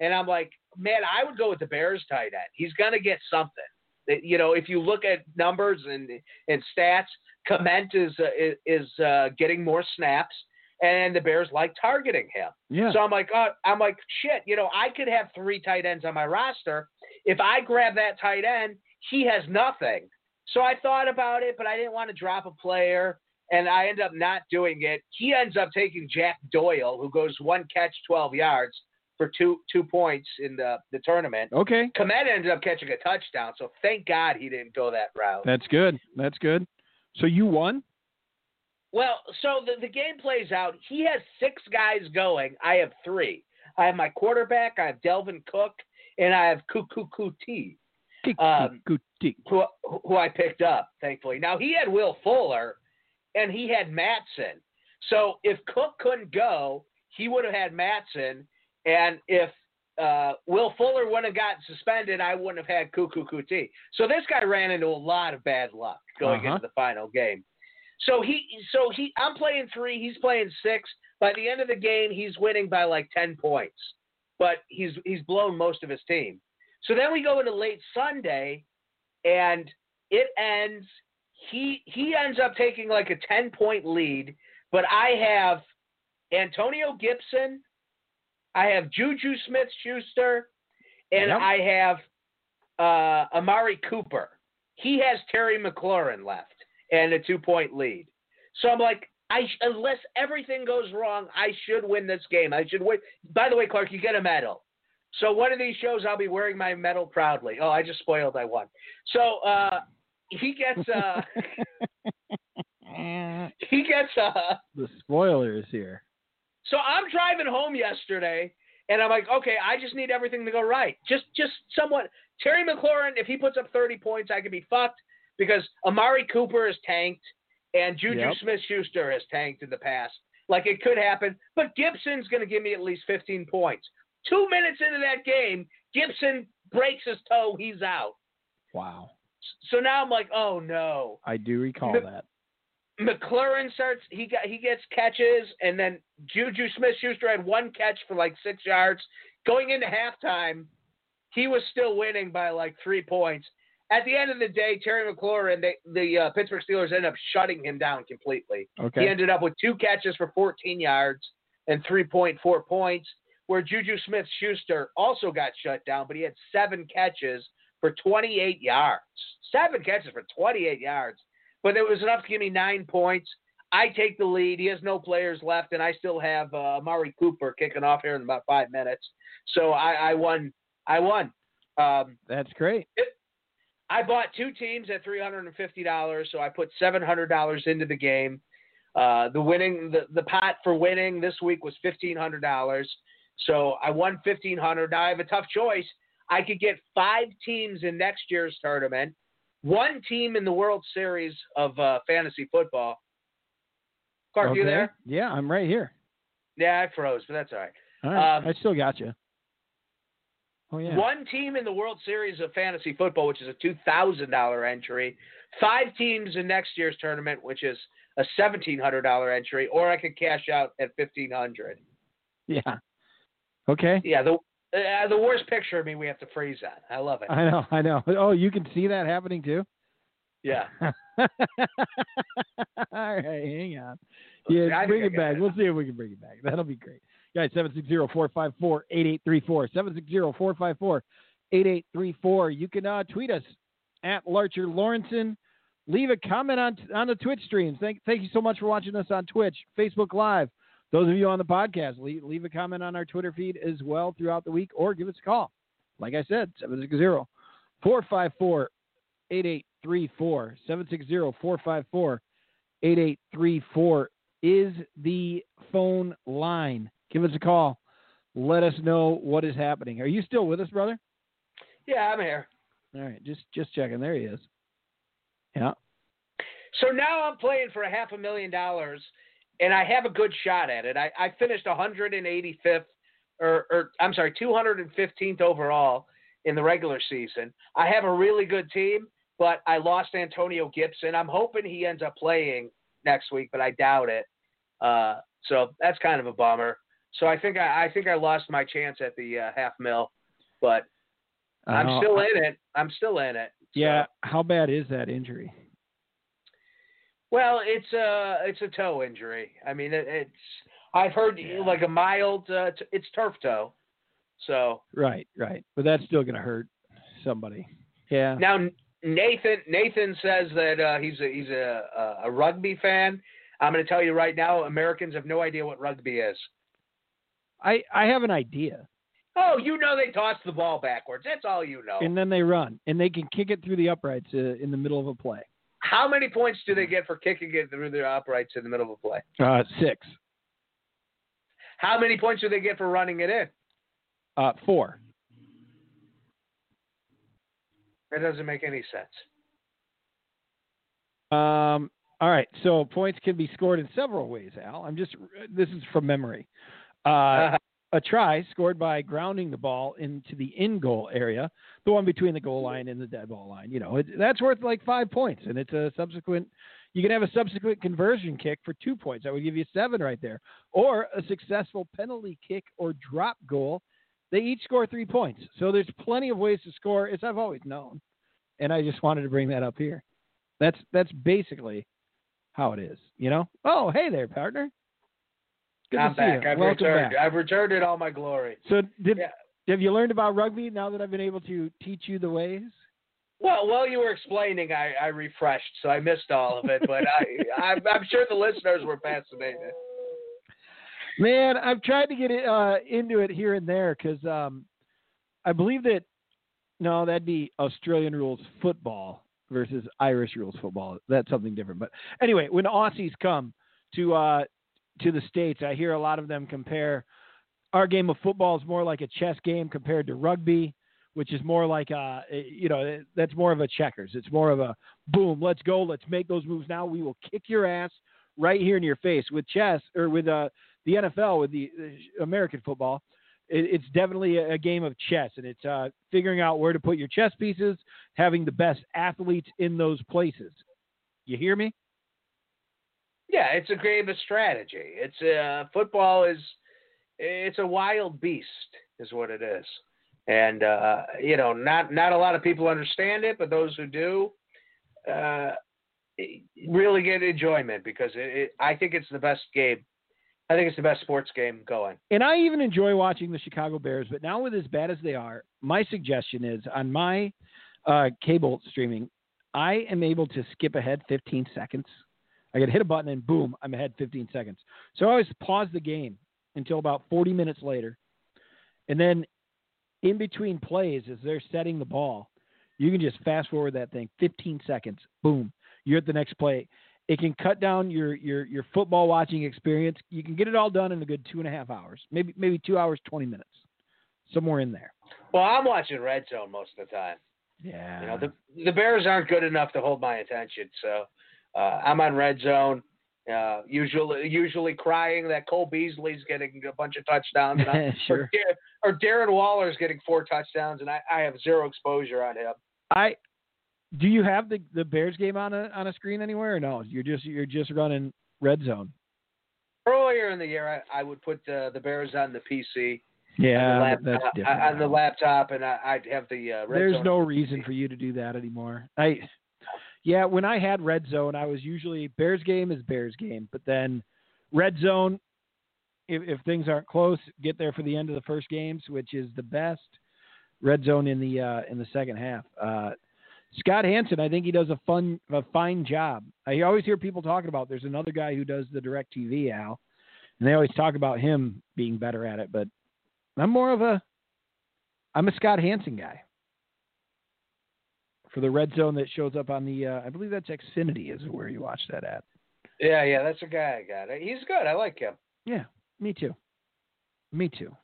And I'm like, man, I would go with the Bears tight end. He's gonna get something. You know, if you look at numbers and and stats, Clement is uh, is uh, getting more snaps, and the Bears like targeting him. Yeah. So I'm like, oh, I'm like, shit. You know, I could have three tight ends on my roster. If I grab that tight end, he has nothing. So I thought about it, but I didn't want to drop a player, and I end up not doing it. He ends up taking Jack Doyle, who goes one catch, 12 yards for two two points in the the tournament. okay. Kmet ended up catching a touchdown, so thank God he didn't go that route. That's good. That's good. So you won? Well, so the, the game plays out. He has six guys going. I have three. I have my quarterback, I have Dalvin Cook, and I have Coutee, Um, who, who I picked up, thankfully. Now, he had Will Fuller, and he had Mattison. So if Cook couldn't go, he would have had Mattison. And if uh, Will Fuller wouldn't have gotten suspended, I wouldn't have had Coutee. So this guy ran into a lot of bad luck going Uh-huh. into the final game. So he, so he, I'm playing three, he's playing six. By the end of the game, he's winning by like ten points, but he's he's blown most of his team. So then we go into late Sunday, and it ends. He he ends up taking like a ten point lead, but I have Antonio Gibson, I have Juju Smith Schuster, and Yep. I have uh, Amari Cooper. He has Terry McLaurin left and a two point lead. So I'm like, I sh- unless everything goes wrong, I should win this game. I should win. By the way, Clark, you get a medal. So one of these shows, I'll be wearing my medal proudly. Oh, I just spoiled. I won. So uh, he gets uh, he gets uh, the spoiler is here. so I'm driving home yesterday, and I'm like, okay, I just need everything to go right. Just, just somewhat. Terry McLaurin, if he puts up 30 points, I could be fucked because Amari Cooper is tanked, and Juju Yep. Smith-Schuster has tanked in the past. Like it could happen, but Gibson's going to give me at least 15 points. Two minutes into that game, Gibson breaks his toe, he's out. Wow. So now I'm like, oh no. I do recall The- that. McLaurin starts. He got he gets catches, and then Juju Smith-Schuster had one catch for like six yards. Going into halftime, he was still winning by like three points. At the end of the day, Terry McLaurin, they, the uh, Pittsburgh Steelers ended up shutting him down completely. He ended up with two catches for 14 yards and 3.4 points. where Juju Smith Schuster also got shut down, but he had seven catches for 28 yards. Seven catches for 28 yards. But it was enough to give me nine points. I take the lead. He has no players left, and I still have uh, Amari Cooper kicking off here in about five minutes. So I, I won. I won. Um, That's great. I bought two teams at three hundred and fifty dollars, so I put seven hundred dollars into the game. Uh, the winning the, the pot for winning this week was fifteen hundred dollars, so I won fifteen hundred. Now I have a tough choice. I could get five teams in next year's tournament, one team in the World Series of uh, fantasy football. Clark, okay. you there? Yeah, I'm right here. Yeah, I froze, but that's all right. All right. Um, I still got you. Oh yeah. One team in the World Series of Fantasy Football, which is a two thousand dollar entry. Five teams in next year's tournament, which is a seventeen hundred dollar entry, or I could cash out at fifteen hundred. Yeah. Okay. Yeah, the uh, the worst picture of me we have to freeze that. I love it. I know. I know. Oh, you can see that happening too. Yeah. All right, hang on. Yeah, I bring it back. We'll see if we can bring it back. That'll be great. Guys, 760-454-8834. 760-454-8834. You can uh, tweet us at Larcher Lawrenson. Leave a comment on on the Twitch streams. Thank thank you so much for watching us on Twitch, Facebook Live. Those of you on the podcast, leave, leave a comment on our Twitter feed as well throughout the week or give us a call. Like I said, 760 454 8834. 760 454 8834 is the phone line. Give us a call. Let us know what is happening. Are you still with us, brother? Yeah, I'm here. All right, just just checking. There he is. Yeah. So now I'm playing for a half a million dollars, and I have a good shot at it. I, I finished 185th, or, or I'm sorry, 215th overall in the regular season. I have a really good team, but I lost Antonio Gibson. I'm hoping he ends up playing next week, but I doubt it. Uh, so that's kind of a bummer. So I think I, I think I lost my chance at the uh, half mil, but I'm still in it. I'm still in it. So- Yeah. How bad is that injury? Well, it's a it's a toe injury. I mean, it, it's I've heard Yeah. like a mild. Uh, t- it's turf toe. So Right, right. But that's still going to hurt somebody. Yeah. now Nathan Nathan says that uh, he's a he's a, a a rugby fan. I'm going to tell you right now, Americans have no idea what rugby is. I I have an idea. Oh, you know they toss the ball backwards. That's all you know. And then they run and they can kick it through the uprights uh, in the middle of a play. How many points do they get for kicking it through the uprights in the middle of a play? Uh, six. How many points do they get for running it in? Uh, four. That doesn't make any sense. Um, all right. So points can be scored in several ways, Al. I'm just, this is from memory. Uh, Uh, a try scored by grounding the ball into the in goal area, the one between the goal line and the dead ball line. You know, it, that's worth like five points, and it's a subsequent. You can have a subsequent conversion kick for two points. That would give you seven right there, or a successful penalty kick or drop goal. They each score three points. So there's plenty of ways to score, as I've always known, and I just wanted to bring that up here. That's that's basically how it is. You know. Oh, hey there, partner. Good I'm to see back. you. I've Welcome returned. back. I've returned in all my glory. So did Yeah. have you learned about rugby now that I've been able to teach you the ways? Well, while you were explaining, I, I refreshed, so I missed all of it. But I, I'm, I'm sure the listeners were fascinated. Man, I've tried to get it, uh, into it here and there because um, I believe that no, that'd be Australian rules football versus Irish rules football. That's something different. But anyway, when Aussies come to uh, to the states, I hear a lot of them compare our game of football is more like a chess game compared to rugby, which is more like a you know that's more of a checkers. It's more of a boom, let's go, let's make those moves now. We will kick your ass right here in your face with chess or with uh, the NFL with the uh, American football. It, it's definitely a, a game of chess, and it's uh, figuring out where to put your chess pieces, having the best athletes in those places. You hear me? Yeah, it's a game of strategy. It's uh, football is it's a wild beast, is what it is, and uh, you know, not not a lot of people understand it, but those who do, uh, really get enjoyment because it, it, I think it's the best game I think it's the best sports game going. And I even enjoy watching the Chicago Bears, but now with as bad as they are, my suggestion is on my uh, cable streaming, I am able to skip ahead 15 seconds. I can hit a button and boom, I'm ahead 15 seconds. So I always pause the game until about 40 minutes later. And then in between plays, as they're setting the ball, you can just fast forward that thing 15 seconds. Boom, you're at the next play. It can cut down your your your football watching experience. You can get it all done in a good two and a half hours, maybe maybe two hours twenty minutes, somewhere in there. Well, I'm watching Red Zone most of the time. Yeah. You know, the the Bears aren't good enough to hold my attention, so I'm on Red Zone. Uh, usually, usually crying that Cole Beasley's getting a bunch of touchdowns, and sure. or, or Darren Waller's getting four touchdowns, and I, I have zero exposure on him. I do you have the the Bears game on a on a screen anywhere or no? You're just you're just running red zone. Earlier in the year, I, I would put uh, the Bears on the PC. Yeah, on the laptop, different. on the laptop, and I, I'd have the uh, red zone. There's no reason for you to do that anymore. I yeah, when I had red zone, I was usually Bears game is Bears game, but then red zone if, if things aren't close, get there for the end of the first games, which is the best. Red zone in the uh, in the second half. Uh, Scott Hanson, I think he does a fun, a fine job. I always hear people talking about. There's another guy who does the DirecTV, Al, and they always talk about him being better at it. But I'm more of a, I'm a Scott Hanson guy for the red zone that shows up on the. Uh, I believe that's Xfinity is where you watch that at. Yeah, yeah, that's a guy I got. He's good. I like him. Yeah, me too. Me too.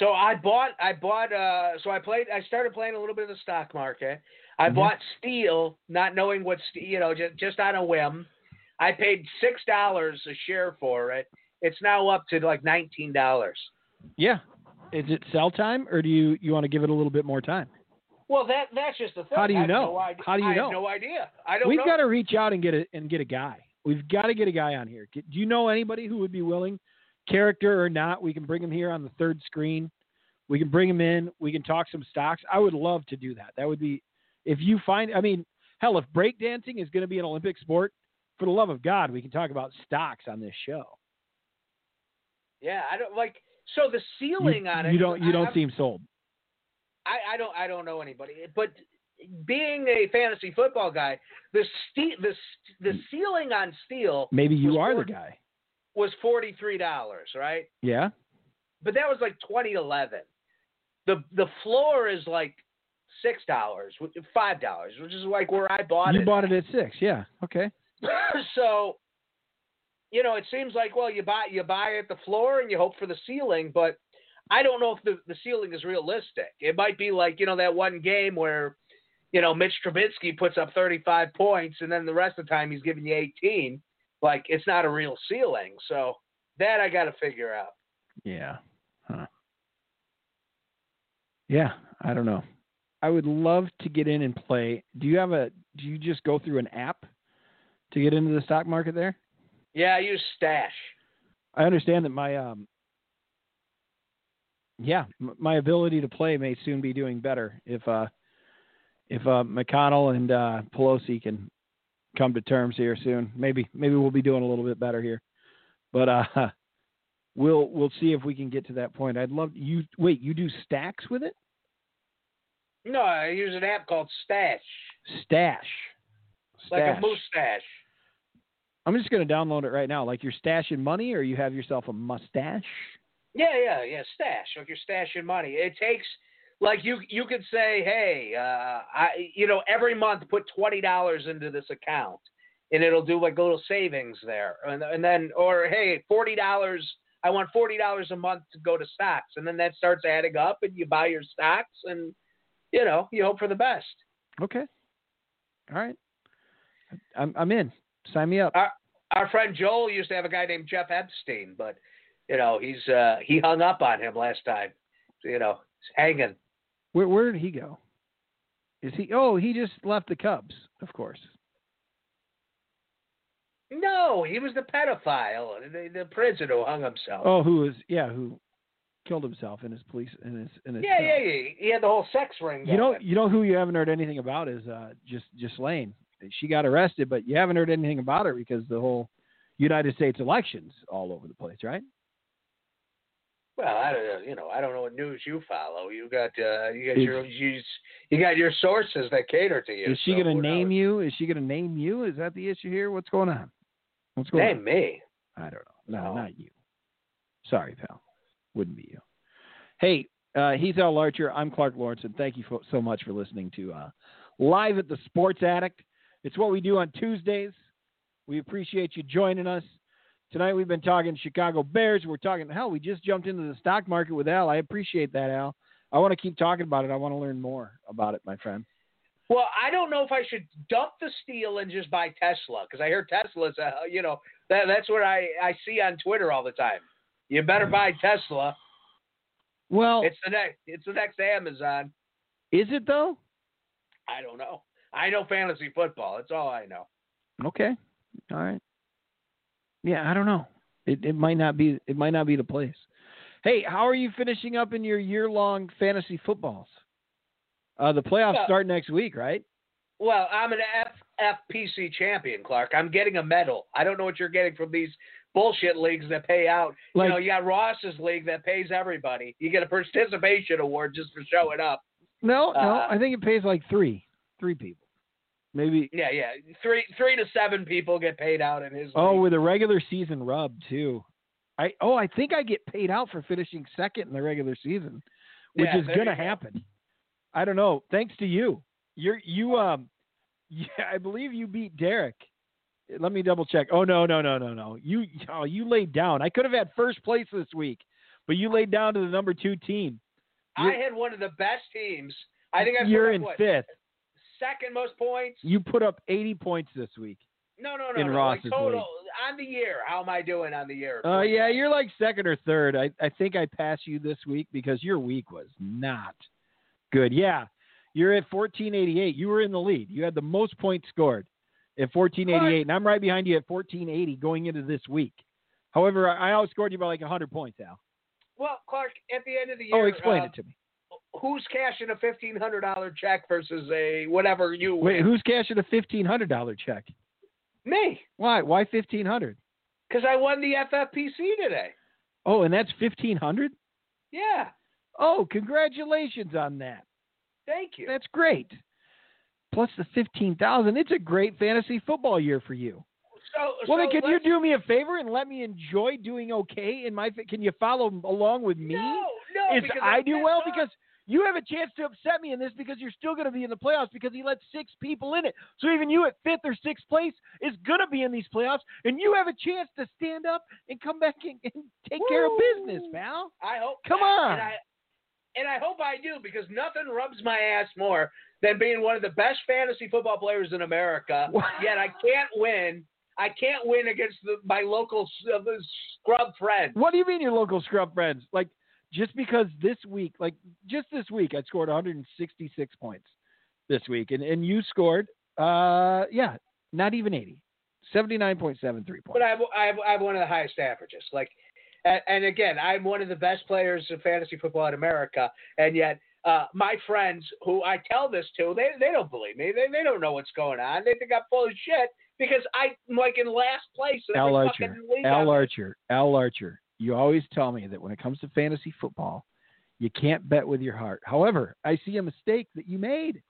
So I bought, I bought, uh, so I played, I started playing a little bit of the stock market. I Mhm. bought steel, not knowing what, you know, just, just on a whim. I paid six dollars a share for it. It's now up to like nineteen dollars. Yeah. Is it sell time, or do you you want to give it a little bit more time? Well, that that's just the thing. How do you I know? No. How do you I know? have no idea. I don't We've know. got to reach out and get a and get a guy. We've got to get a guy on here. Do you know anybody who would be willing, character or not? We can bring him here on the third screen. We can bring him in. We can talk some stocks. I would love to do that. That would be, if you find, I mean, hell, if breakdancing is going to be an Olympic sport, for the love of God, we can talk about stocks on this show. Yeah, I don't like. So the You, ceiling on it. you don't you don't I'm- seem sold. I, I don't I don't know anybody, but being a fantasy football guy, the ste- the the ceiling on steel Maybe you are the guy. was forty three dollars, right? Yeah. But that was like twenty eleven. The the floor is like six dollars, five dollars, which is like where I bought You it. You bought it at six. Yeah. Okay. so, you know, it seems like well, you buy you buy at the floor and you hope for the ceiling, but I don't know if the the ceiling is realistic. It might be like you know that one game where, you know, Mitch Trubisky puts up 35 points and then the rest of the time he's giving you 18. Like it's not a real ceiling. So that I got to figure out. Yeah. Huh. Yeah, I don't know. I would love to get in and play. Do you have a do you just go through an app to get into the stock market there? Yeah, I use Stash. I understand that my um yeah, m- my ability to play may soon be doing better if uh if uh McConnell and uh Pelosi can come to terms here soon. Maybe maybe we'll be doing a little bit better here. But uh we'll we'll see if we can get to that point. I'd love you wait, you do stacks with it? No, I use an app called Stash, Stash. like a mustache. I'm just going to download it right now. Like you're stashing money, or you have yourself a mustache. Yeah, yeah, yeah. Stash, like you're stashing money. It takes like you you could say, hey, uh, I you know every month put twenty dollars into this account, and it'll do like a little savings there, and and then or hey, forty dollars. I want forty dollars a month to go to stocks, and then that starts adding up, and you buy your stocks, and you know you hope for the best. Okay. All right. I'm I'm in. Sign me up. Our friend Joel used to have a guy named Jeff Epstein, but you know he's uh, he hung up on him last time. You know, he's hanging. Where where did he go? Is he? Oh, he just left the Cubs, of course. No, he was the pedophile, the, the prison who hung himself. Oh, who is? Yeah, who killed himself in his police in his in his. yeah, cell. yeah, yeah. He had the whole sex ring. You know, you know who you haven't heard anything about is uh, just Ghislaine. She got arrested, but you haven't heard anything about her because the whole United States elections all over the place, right? Well, I don't know. You know, I don't know what news you follow. You got uh, you got Is- your you, you got your sources that cater to you. Is she so going to name knows? you? Is she going to name you? Is that the issue here? What's going on? What's going Name me. I don't know. No, No. not you. Sorry, pal. Wouldn't be you. Hey, uh, he's Al Larcher. I'm Clark Lawrence, and thank you fo- so much for listening to uh, Live at the Sports Attic. It's what we do on Tuesdays. We appreciate you joining us. Tonight we've been talking Chicago Bears. We're talking, hell, we just jumped into the stock market with Al. I appreciate that, Al. I want to keep talking about it. I want to learn more about it, my friend. Well, I don't know if I should dump the steel and just buy Tesla because I hear Tesla's, uh, you know, that that's what I I see on Twitter all the time. You better buy Tesla. Well, It's the next. It's the next Amazon. is it though? I don't know. I know fantasy football. That's all I know. Okay. All right. Yeah, I don't know. It it might not be it might not be the place. Hey, how are you finishing up in your year long fantasy footballs? Uh, the playoffs Yeah. start next week, right? Well, I'm an FFPC champion, Clark. I'm getting a medal. I don't know what you're getting from these bullshit leagues that pay out. Like- you know, you got Ross's league that pays everybody. You get a participation award just for showing up. No, no. Uh, I think it pays like three, three people, maybe. Yeah, yeah. Three three to seven people get paid out in his Oh, league. with a regular season rub too. I oh, I think I get paid out for finishing second in the regular season, which Yeah, is gonna you go. happen. I don't know. Thanks to you. You're you um yeah, I believe you beat Derek. Let me double check. Oh no, no, no, no, no. You oh, you laid down. I could have had first place this week, but you laid down to the number two team. I had one of the best teams. I think I You're in what, fifth. Second most points. You put up 80 points this week. No, no, no, in no. Ross's like total league. on the year. How am I doing on the year? Uh, yeah, you're like second or third. I, I think I passed you this week because your week was not good. Yeah, you're at 1488. You were in the lead. You had the most points scored at 1488, and I'm right behind you at 1480 going into this week. However, I outscored you by like 100 points, Al. Well, Clark, at the end of the year, Oh, explain uh, it to me. Who's cashing a fifteen hundred dollar check versus a whatever you Wait, who's cashing a $1,500 check? Me, Why? Why 1500 because I won the FFPC today. Oh, and that's 1500 Yeah, Oh, congratulations on that. thank you. That's great. Plus the 15,000. It's a great fantasy football year for you. So, Well, then, so can you do me a favor and let me enjoy doing okay in my? Can you follow along with me? No, no, Is I do well because you have a chance to upset me in this because you're still going to be in the playoffs because he let six people in it. So even you at fifth or sixth place is going to be in these playoffs, and you have a chance to stand up and come back and, and take care of business, pal. I hope. Come and on. I, and I hope I do because nothing rubs my ass more than being one of the best fantasy football players in America. Wow. Yet I can't win. I can't win against the, my local uh, scrub friends. What do you mean your local scrub friends? Like just because this week, like just this week, I scored 166 points this week, and and you scored, uh, yeah, not even 80, 79.73 points. But I have, I have, I have one of the highest averages. Like, and, and again, I'm one of the best players of fantasy football in America, and yet uh, my friends who I tell this to, they they don't believe me. They they don't know what's going on. They think I'm full of shit because I'm like in last place in Al Archer. Al Archer, Al Archer. You always tell me that when it comes to fantasy football, you can't bet with your heart. However, I see a mistake that you made.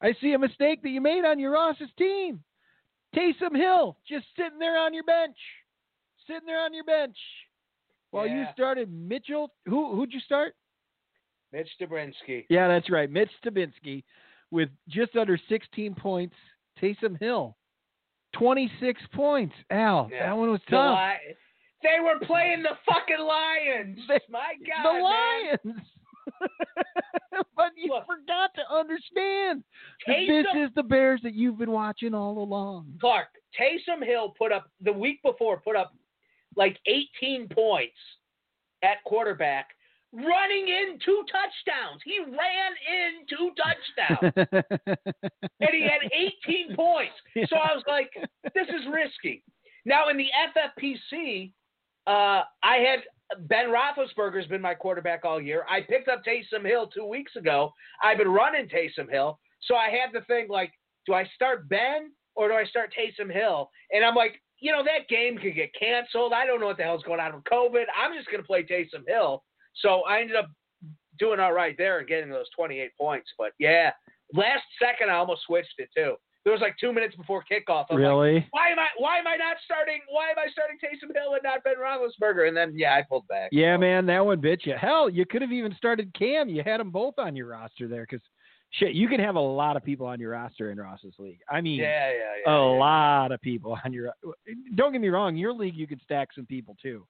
I see a mistake that you made on your Ross's team. Taysom Hill just sitting there on your bench, sitting there on your bench, while you started Mitchell. Who who'd you start? Mitch Dabrinsky. Yeah, that's right, Mitch Stabinsky, with just under 16 points. Taysom Hill, 26 points. Al, Yeah. that one was tough. Li- they were playing the fucking Lions. They- My God, the. Lions. but you Look. forgot to understand Taysom- this is the Bears that you've been watching all along. Clark, Taysom Hill put up the week before put up like 18 points at quarterback, running in two touchdowns. He ran in two touchdowns, and he had 18 points. So I was like, this is risky. Now in the FFPC, uh, I had Ben Roethlisberger's been my quarterback all year. I picked up Taysom Hill two weeks ago. I've been running Taysom Hill, so I had to think like, do I start Ben or do I start Taysom Hill? And I'm like, you know, that game could get canceled. I don't know what the hell's going on with COVID. I'm just going to play Taysom Hill. So I ended up doing all right there and getting those 28 points. But yeah, last second I almost switched it too. There was like two minutes before kickoff. I'm really? Like, why am I? Why am I not starting? Why am I starting Taysom Hill and not Ben Roethlisberger? And then yeah, I pulled back. Yeah, so. man, that one bit you. Hell, you could have even started Cam. You had them both on your roster there because shit, you can have a lot of people on your roster in Ross's league. I mean, yeah, yeah, yeah, a yeah. lot of people on your. Don't get me wrong, your league you could stack some people too.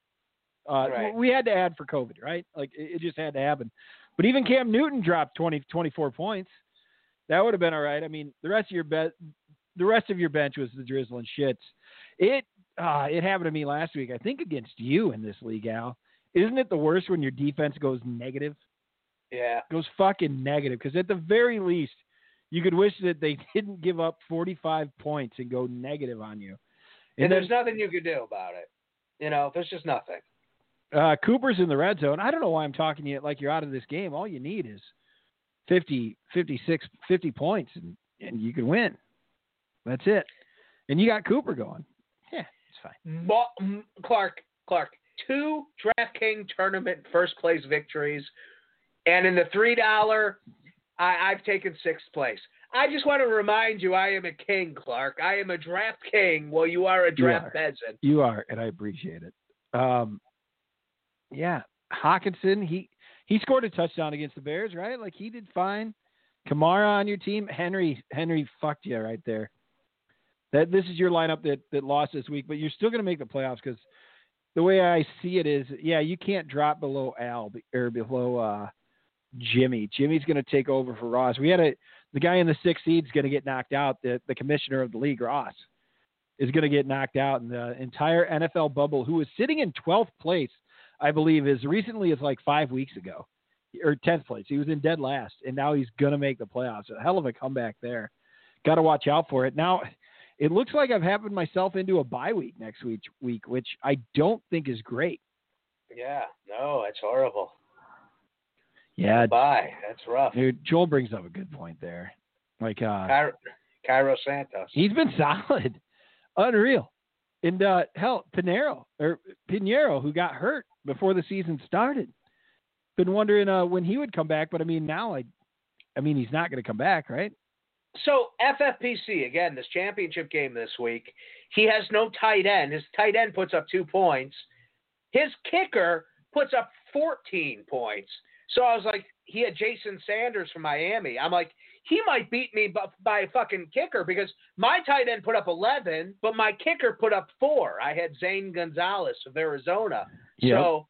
Uh, Right. We had to add for COVID, right? Like it, it just had to happen. But even Cam Newton dropped 20, 24 points. That would have been all right. I mean, the rest of your bet, the rest of your bench was the drizzling shits. It uh, it happened to me last week. I think against you in this league, Al. Isn't it the worst when your defense goes negative? Yeah. goes fucking negative because at the very least you could wish that they didn't give up 45 points and go negative on you. And And there's then nothing you could do about it. You know, there's just nothing. uh, Cooper's in the red zone. I don't know why I'm talking to you like you're out of this game. All you need is 50, 56, 50 points and, and you can win. That's it. And you got Cooper going. Yeah, it's fine. Mo- m- Clark, Clark, two DraftKings tournament first place victories, and in the three dollar, I've taken sixth place. I just want to remind you, I am a king, Clark. I am a draft king. Well, you are a You draft are. peasant. You are, and I appreciate it. Um, yeah, Hockenson, he he scored a touchdown against the Bears, right? Like he did fine. Kamara on your team, Henry Henry fucked you right there. That this is your lineup that that lost this week, but you're still going to make the playoffs because the way I see it is, yeah, you can't drop below Al or below uh, Jimmy. Jimmy's going to take over for Ross. We had a the guy in the sixth seed's going to get knocked out. The the commissioner of the league, Ross is going to get knocked out, and the entire NFL bubble, who was sitting in 12th place, I believe, as recently as like five weeks ago, or 10th place. He was in dead last, and now he's going to make the playoffs. A hell of a comeback there. Got to watch out for it. Now, it looks like I've happened myself into a bye week next week, week, which I don't think is great. Yeah, no, it's horrible. Yeah, Bye. That's rough. dude. Joel brings up a good point there. Like, uh, Cairo, Cairo Santos. He's been solid, unreal. And uh, hell, Pinero or Pinero, who got hurt before the season started, been wondering uh, when he would come back. But I mean, now I, I mean, he's not going to come back, right? So FFPC again, this championship game this week, he has no tight end. His tight end puts up two points. His kicker puts up 14 points. So I was like, he had Jason Sanders from Miami. I'm like, he might beat me by, by a fucking kicker because my tight end put up 11, but my kicker put up four. I had Zane Gonzalez of Arizona. Yep. So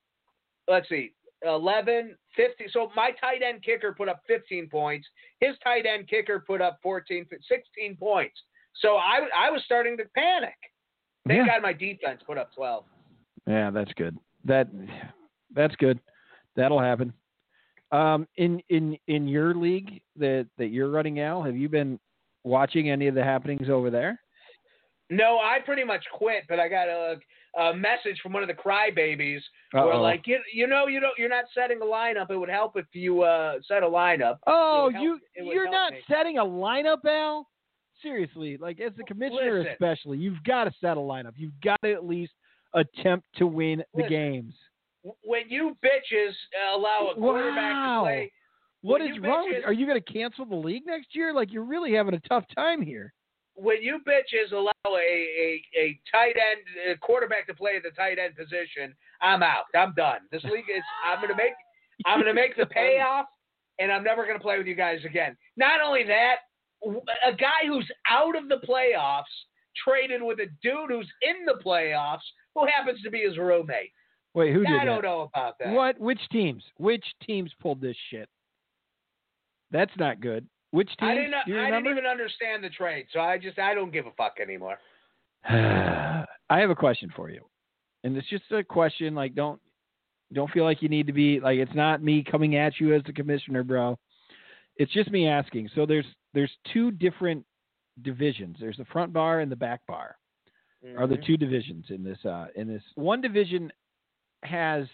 let's see, 11, 50. So my tight end kicker put up 15 points. His tight end kicker put up 14, 16 points. So I, I was starting to panic. Thank Yeah. God my defense put up 12. Yeah, that's good. That that's good. That'll happen. Um, in in in your league that that you're running, Al, have you been watching any of the happenings over there? No, I pretty much quit, but I got a, a message from one of the crybabies where Uh-oh. like you, you know you don't you're not setting a lineup. It would help if you uh, set a lineup. Oh, help- you you're not me. setting a lineup, Al? Seriously, like as the commissioner Listen. especially, you've got to set a lineup. You've got to at least attempt to win the Listen. games. When you bitches uh, allow a quarterback Wow. to play, What is wrong? With, bitches- are you going to cancel the league next year? Like you're really having a tough time here. When you bitches allow a a, a tight end a quarterback to play at the tight end position, I'm out. I'm done. This league is. I'm gonna make. I'm gonna make the payoff, and I'm never gonna play with you guys again. Not only that, a guy who's out of the playoffs traded with a dude who's in the playoffs who happens to be his roommate. Wait, who did I don't know about that. What? Which teams? Which teams pulled this shit? That's not good. Which teams? I didn't. Do you I didn't even understand the trade, so I just I don't give a fuck anymore. I have a question for you, and it's just a question. Like, don't don't feel like you need to be like. It's not me coming at you as the commissioner, bro. It's just me asking. So there's there's two different divisions. There's the front bar and the back bar. Are the Mhm. two divisions in this uh in this one division has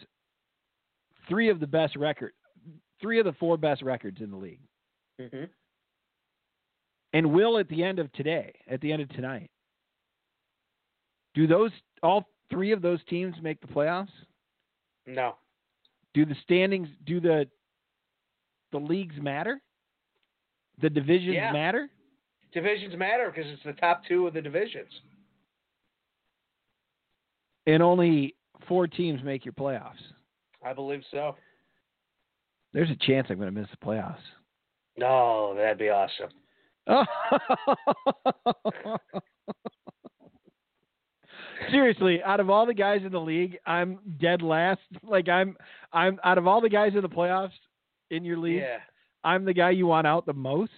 three of the best record, three of the four best records in the league, Mhm. And will at the end of today, at the end of tonight. Do those all three of those teams make the playoffs? No. Do the standings? Do the the leagues matter? The divisions Yeah. matter? Divisions matter because it's the top two of the divisions. And only four teams make your playoffs. I believe so. There's a chance I'm going to miss the playoffs. No, that'd be awesome. Seriously, out of all the guys in the league, I'm dead last. Like I'm, I'm out of all the guys in the playoffs in your league, Yeah. I'm the guy you want out the most.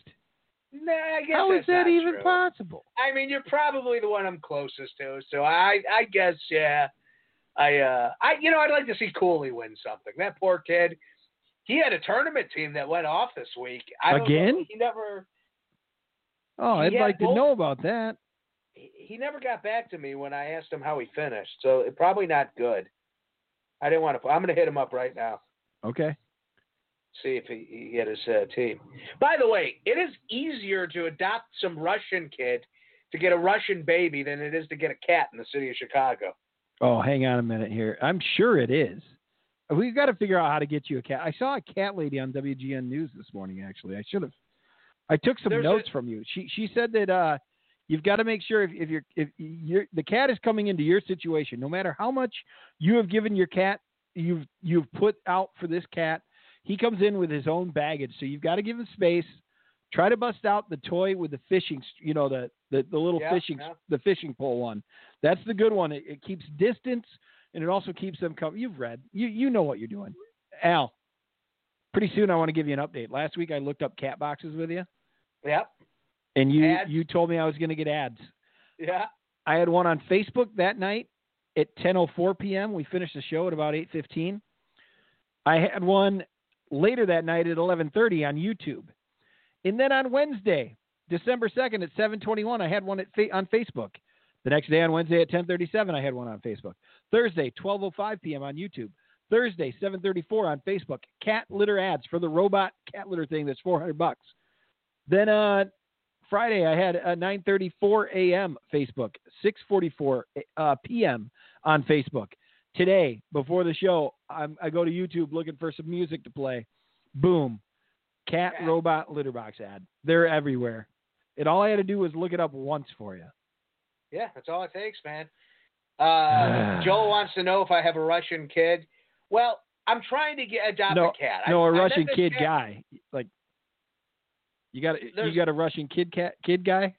Nah, I guess How is that even true. possible? I mean, you're probably the one I'm closest to, so I, I guess, yeah. I, uh, I, you know, I'd like to see Cooley win something. That poor kid. He had a tournament team that went off this week. I don't know- Again? He never, Oh, I'd like to know about that. he he never got back to me when I asked him how he finished. So it probably not good. I didn't want to. I'm going to hit him up right now. Okay. See if he, he had his uh, team. By the way, it is easier to adopt some Russian kid to get a Russian baby than it is to get a cat in the city of Chicago. Oh, hang on a minute here. I'm sure it is. We've got to figure out how to get you a cat. I saw a cat lady on WGN News this morning. Actually, I should have. I took some There's notes a- from you. She she said that uh, you've got to make sure if, if you're if you're the cat is coming into your situation, no matter how much you have given your cat, you've you've put out for this cat. He comes in with his own baggage, so you've got to give him space. Try to bust out the toy with the fishing, you know, the the, the little Yeah, fishing yeah. the fishing pole one. That's the good one. It, it keeps distance and it also keeps them covered. You've read, you you know what you're doing, Al. Pretty soon, I want to give you an update. Last week, I looked up cat boxes with you, Yep. and you Ads? you told me I was going to get ads. Yeah. I had one on Facebook that night at 10:04 p.m. We finished the show at about 8:15. I had one later that night at 11:30 on YouTube, and then on Wednesday, December 2nd at 7:21, I had one at fa- on Facebook. The next day on Wednesday at 10:37, I had one on Facebook. Thursday, 12:05 p.m. on YouTube. Thursday, 7:34 on Facebook. Cat litter ads for the robot cat litter thing that's 400 bucks. Then uh, Friday, I had a 9:34 a.m. Facebook, 6:44 uh, p.m. on Facebook. Today, before the show, I'm, I go to YouTube looking for some music to play. Boom, cat Cat. robot litter box ad. They're everywhere. And all I had to do was look it up once for you. Yeah, that's all it takes, man. Uh, Joel wants to know if I have a Russian kid. Well, I'm trying to get adopt no, a cat. no, I- a Russian kid cat- guy. Like you got you got a Russian kid cat kid guy.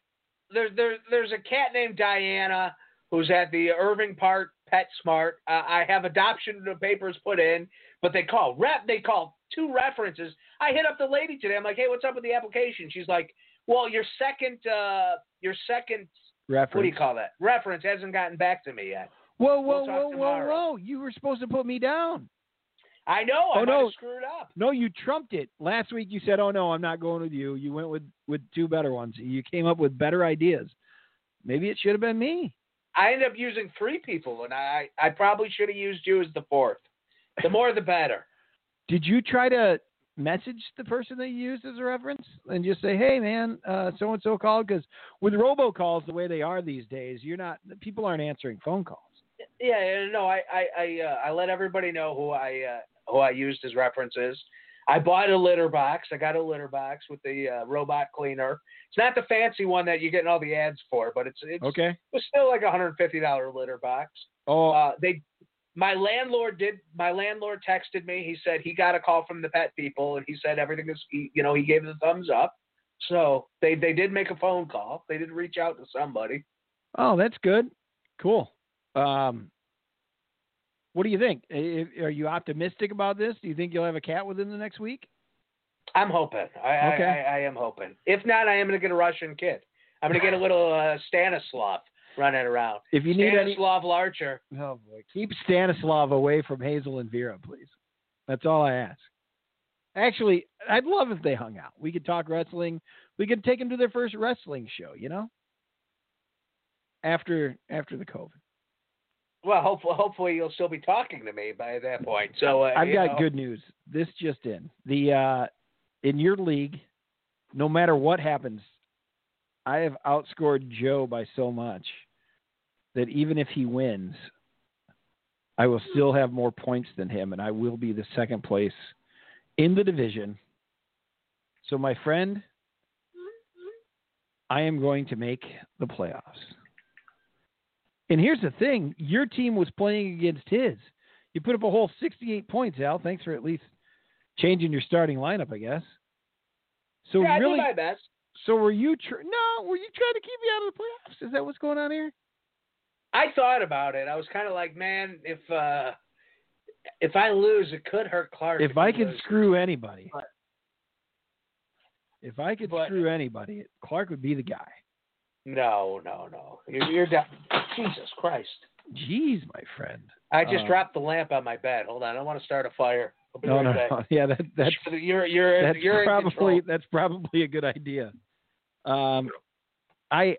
There's there's there's a cat named Diana who's at the Irving Park Pet Smart. Uh, I have adoption papers put in, but they call rep. They call two references. I hit up the lady today. I'm like, hey, what's up with the application? She's like, well, your second uh, your second Reference. what do you call that reference hasn't gotten back to me yet. Whoa, We'll whoa, whoa, whoa, whoa! You were supposed to put me down. I know. I Oh, no. screwed up. No, you trumped it. Last week you said, "Oh no, I'm not going with you." You went with with two better ones. You came up with better ideas. Maybe it should have been me. I ended up using three people, and I I probably should have used you as the fourth. The more, the better. Did you try to message the person that you used as a reference and just say, "Hey, man, so and so called"? Because with robocalls, the way they are these days, you're not people aren't answering phone calls. Yeah, yeah, no, I I I, uh, I let everybody know who I uh, who I used as references. I bought a litter box. I got a litter box with the uh, robot cleaner. It's not the fancy one that you're getting all the ads for, but it's it's Okay. was still like a hundred and fifty dollar litter box. Oh, Uh, they, my landlord did. My landlord texted me. He said he got a call from the pet people, and he said everything is. He, you know, he gave the thumbs up. So they they did make a phone call. They did reach out to somebody. oh, that's good. Cool. Um, what do you think? Are you optimistic about this? Do you think you'll have a cat within the next week? I'm hoping. I, Okay. I, I, I am hoping. If not, I am going to get a Russian kid. I'm going to get a little uh, Stanislav running around. If you need any, Stanislav Larcher. oh boy, keep Stanislav away from Hazel and Vera, please. That's all I ask. Actually, I'd love if they hung out. We could talk wrestling. We could take them to their first wrestling show. You know, after after the COVID. Well, hopefully, hopefully you'll still be talking to me by that point. So uh, I've got know. good news. This just in. The uh in your league, no matter what happens, I have outscored Joe by so much. that even if he wins, I will still have more points than him, and I will be the second place in the division. So, my friend, I am going to make the playoffs. And here's the thing your team was playing against his. You put up a whole 68 points, Al. Thanks for at least changing your starting lineup, I guess. So yeah, really, I did my best. so were you? Tr- no, were you trying to keep me out of the playoffs? Is that what's going on here? I thought about it. I was kind of like, man, if uh if I lose, it could hurt Clark. If I could lose. screw anybody, But- if I could but- screw anybody, Clark would be the guy. No, no, no. You're, you're down. Jesus Christ. Jeez, my friend. I just Uh, dropped the lamp on my bed. Hold on. I want to start a fire. No, no, no. Yeah, that, that's you're you're that's you're probably that's probably a good idea. Um, I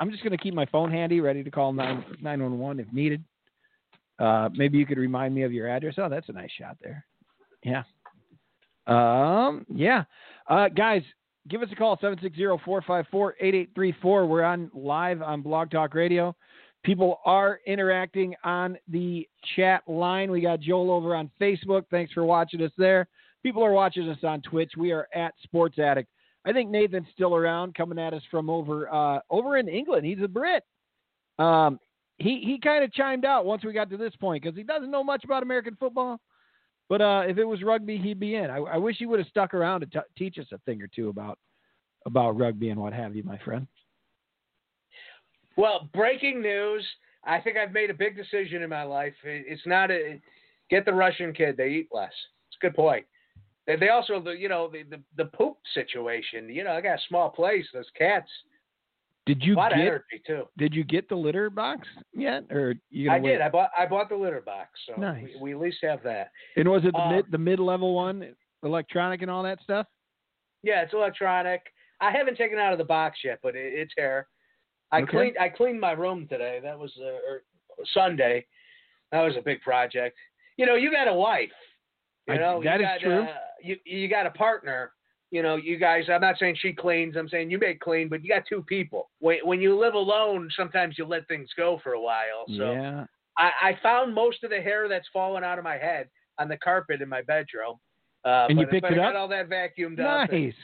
I'm just gonna keep my phone handy, ready to call nine nine one one if needed. Uh, maybe you could remind me of your address. Oh, that's a nice shot there. Yeah. Um. Yeah. Uh, guys, give us a call 760-454-8834. We're on live on Blog Talk Radio. People are interacting on the chat line. We got Joel over on Facebook. Thanks for watching us there. People are watching us on Twitch. We are at Sports Attic. I think Nathan's still around, coming at us from over uh, over in England. He's a Brit. Um, he he kind of chimed out once we got to this point because he doesn't know much about American football. But uh, if it was rugby, he'd be in. I, I wish he would have stuck around to t- teach us a thing or two about about rugby and what have you, my friend. Well, breaking news. I think I've made a big decision in my life. It's not a get the Russian kid. They eat less. It's a good point. They, also, the you know, the, the the poop situation. You know, I got a small place. Those cats, Did a you get energy too. Did you get the litter box yet, or you? I wait? did. I bought I bought the litter box, so Nice. we, we at least have that. And was it the Um, mid the mid level one, electronic and all that stuff? Yeah, it's electronic. I haven't taken it out of the box yet, but it, it's here. I Okay. cleaned I cleaned my room today. That was uh, Sunday. That was a big project. You know, you got a wife. You I- know, that you is got, true. Uh, you you got a partner. You know, you guys. I'm not saying she cleans. I'm saying you make clean, but you got two people. When when you live alone, sometimes you let things go for a while. So yeah. I, I found most of the hair that's fallen out of my head on the carpet in my bedroom. Uh, And you picked it I got up? all that vacuumed up. Nice.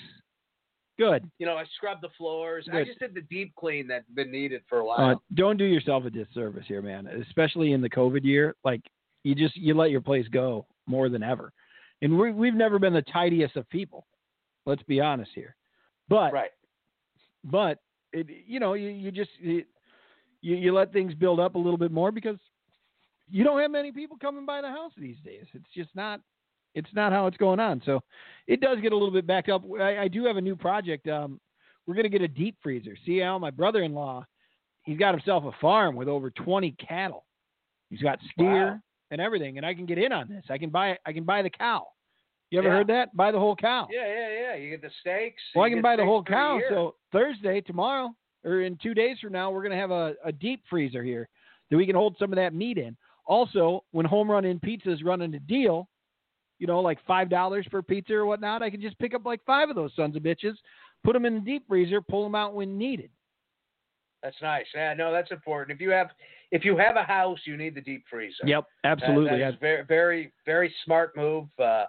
Good. you know, I scrubbed the floors. I just did the deep clean that's been needed for a Uh, while. don't do yourself a disservice here, man. Especially in the COVID year, like you just you let your place go more than ever. And we we've never been the tidiest of people. Let's be honest here. But right. but it, you know you, you just you, you you let things build up a little bit more because you don't have many people coming by the house these days. It's just not it's not how it's going on. So it does get a little bit backed up. I, I do have a new project. Um, we're gonna get a deep freezer. See Al, my brother-in-law, he's got himself a farm with over 20 cattle. He's got steer Wow. and everything, and I can get in on this. I can buy I can buy the cow. You ever Yeah. heard that? Buy the whole cow. Yeah, yeah, yeah. You get the steaks. Well, I can buy the whole cow. So Thursday, tomorrow, or in two days from now, we're gonna have a, a deep freezer here that we can hold some of that meat in. Also, when Home Run Inn Pizza is running a deal, you know, like five dollars per pizza or whatnot, I can just pick up like five of those sons of bitches, put them in the deep freezer, pull them out when needed. That's nice. Yeah, no, that's important. If you have if you have a house, you need the deep freezer. Yep, absolutely. That very, very, very smart move. Uh,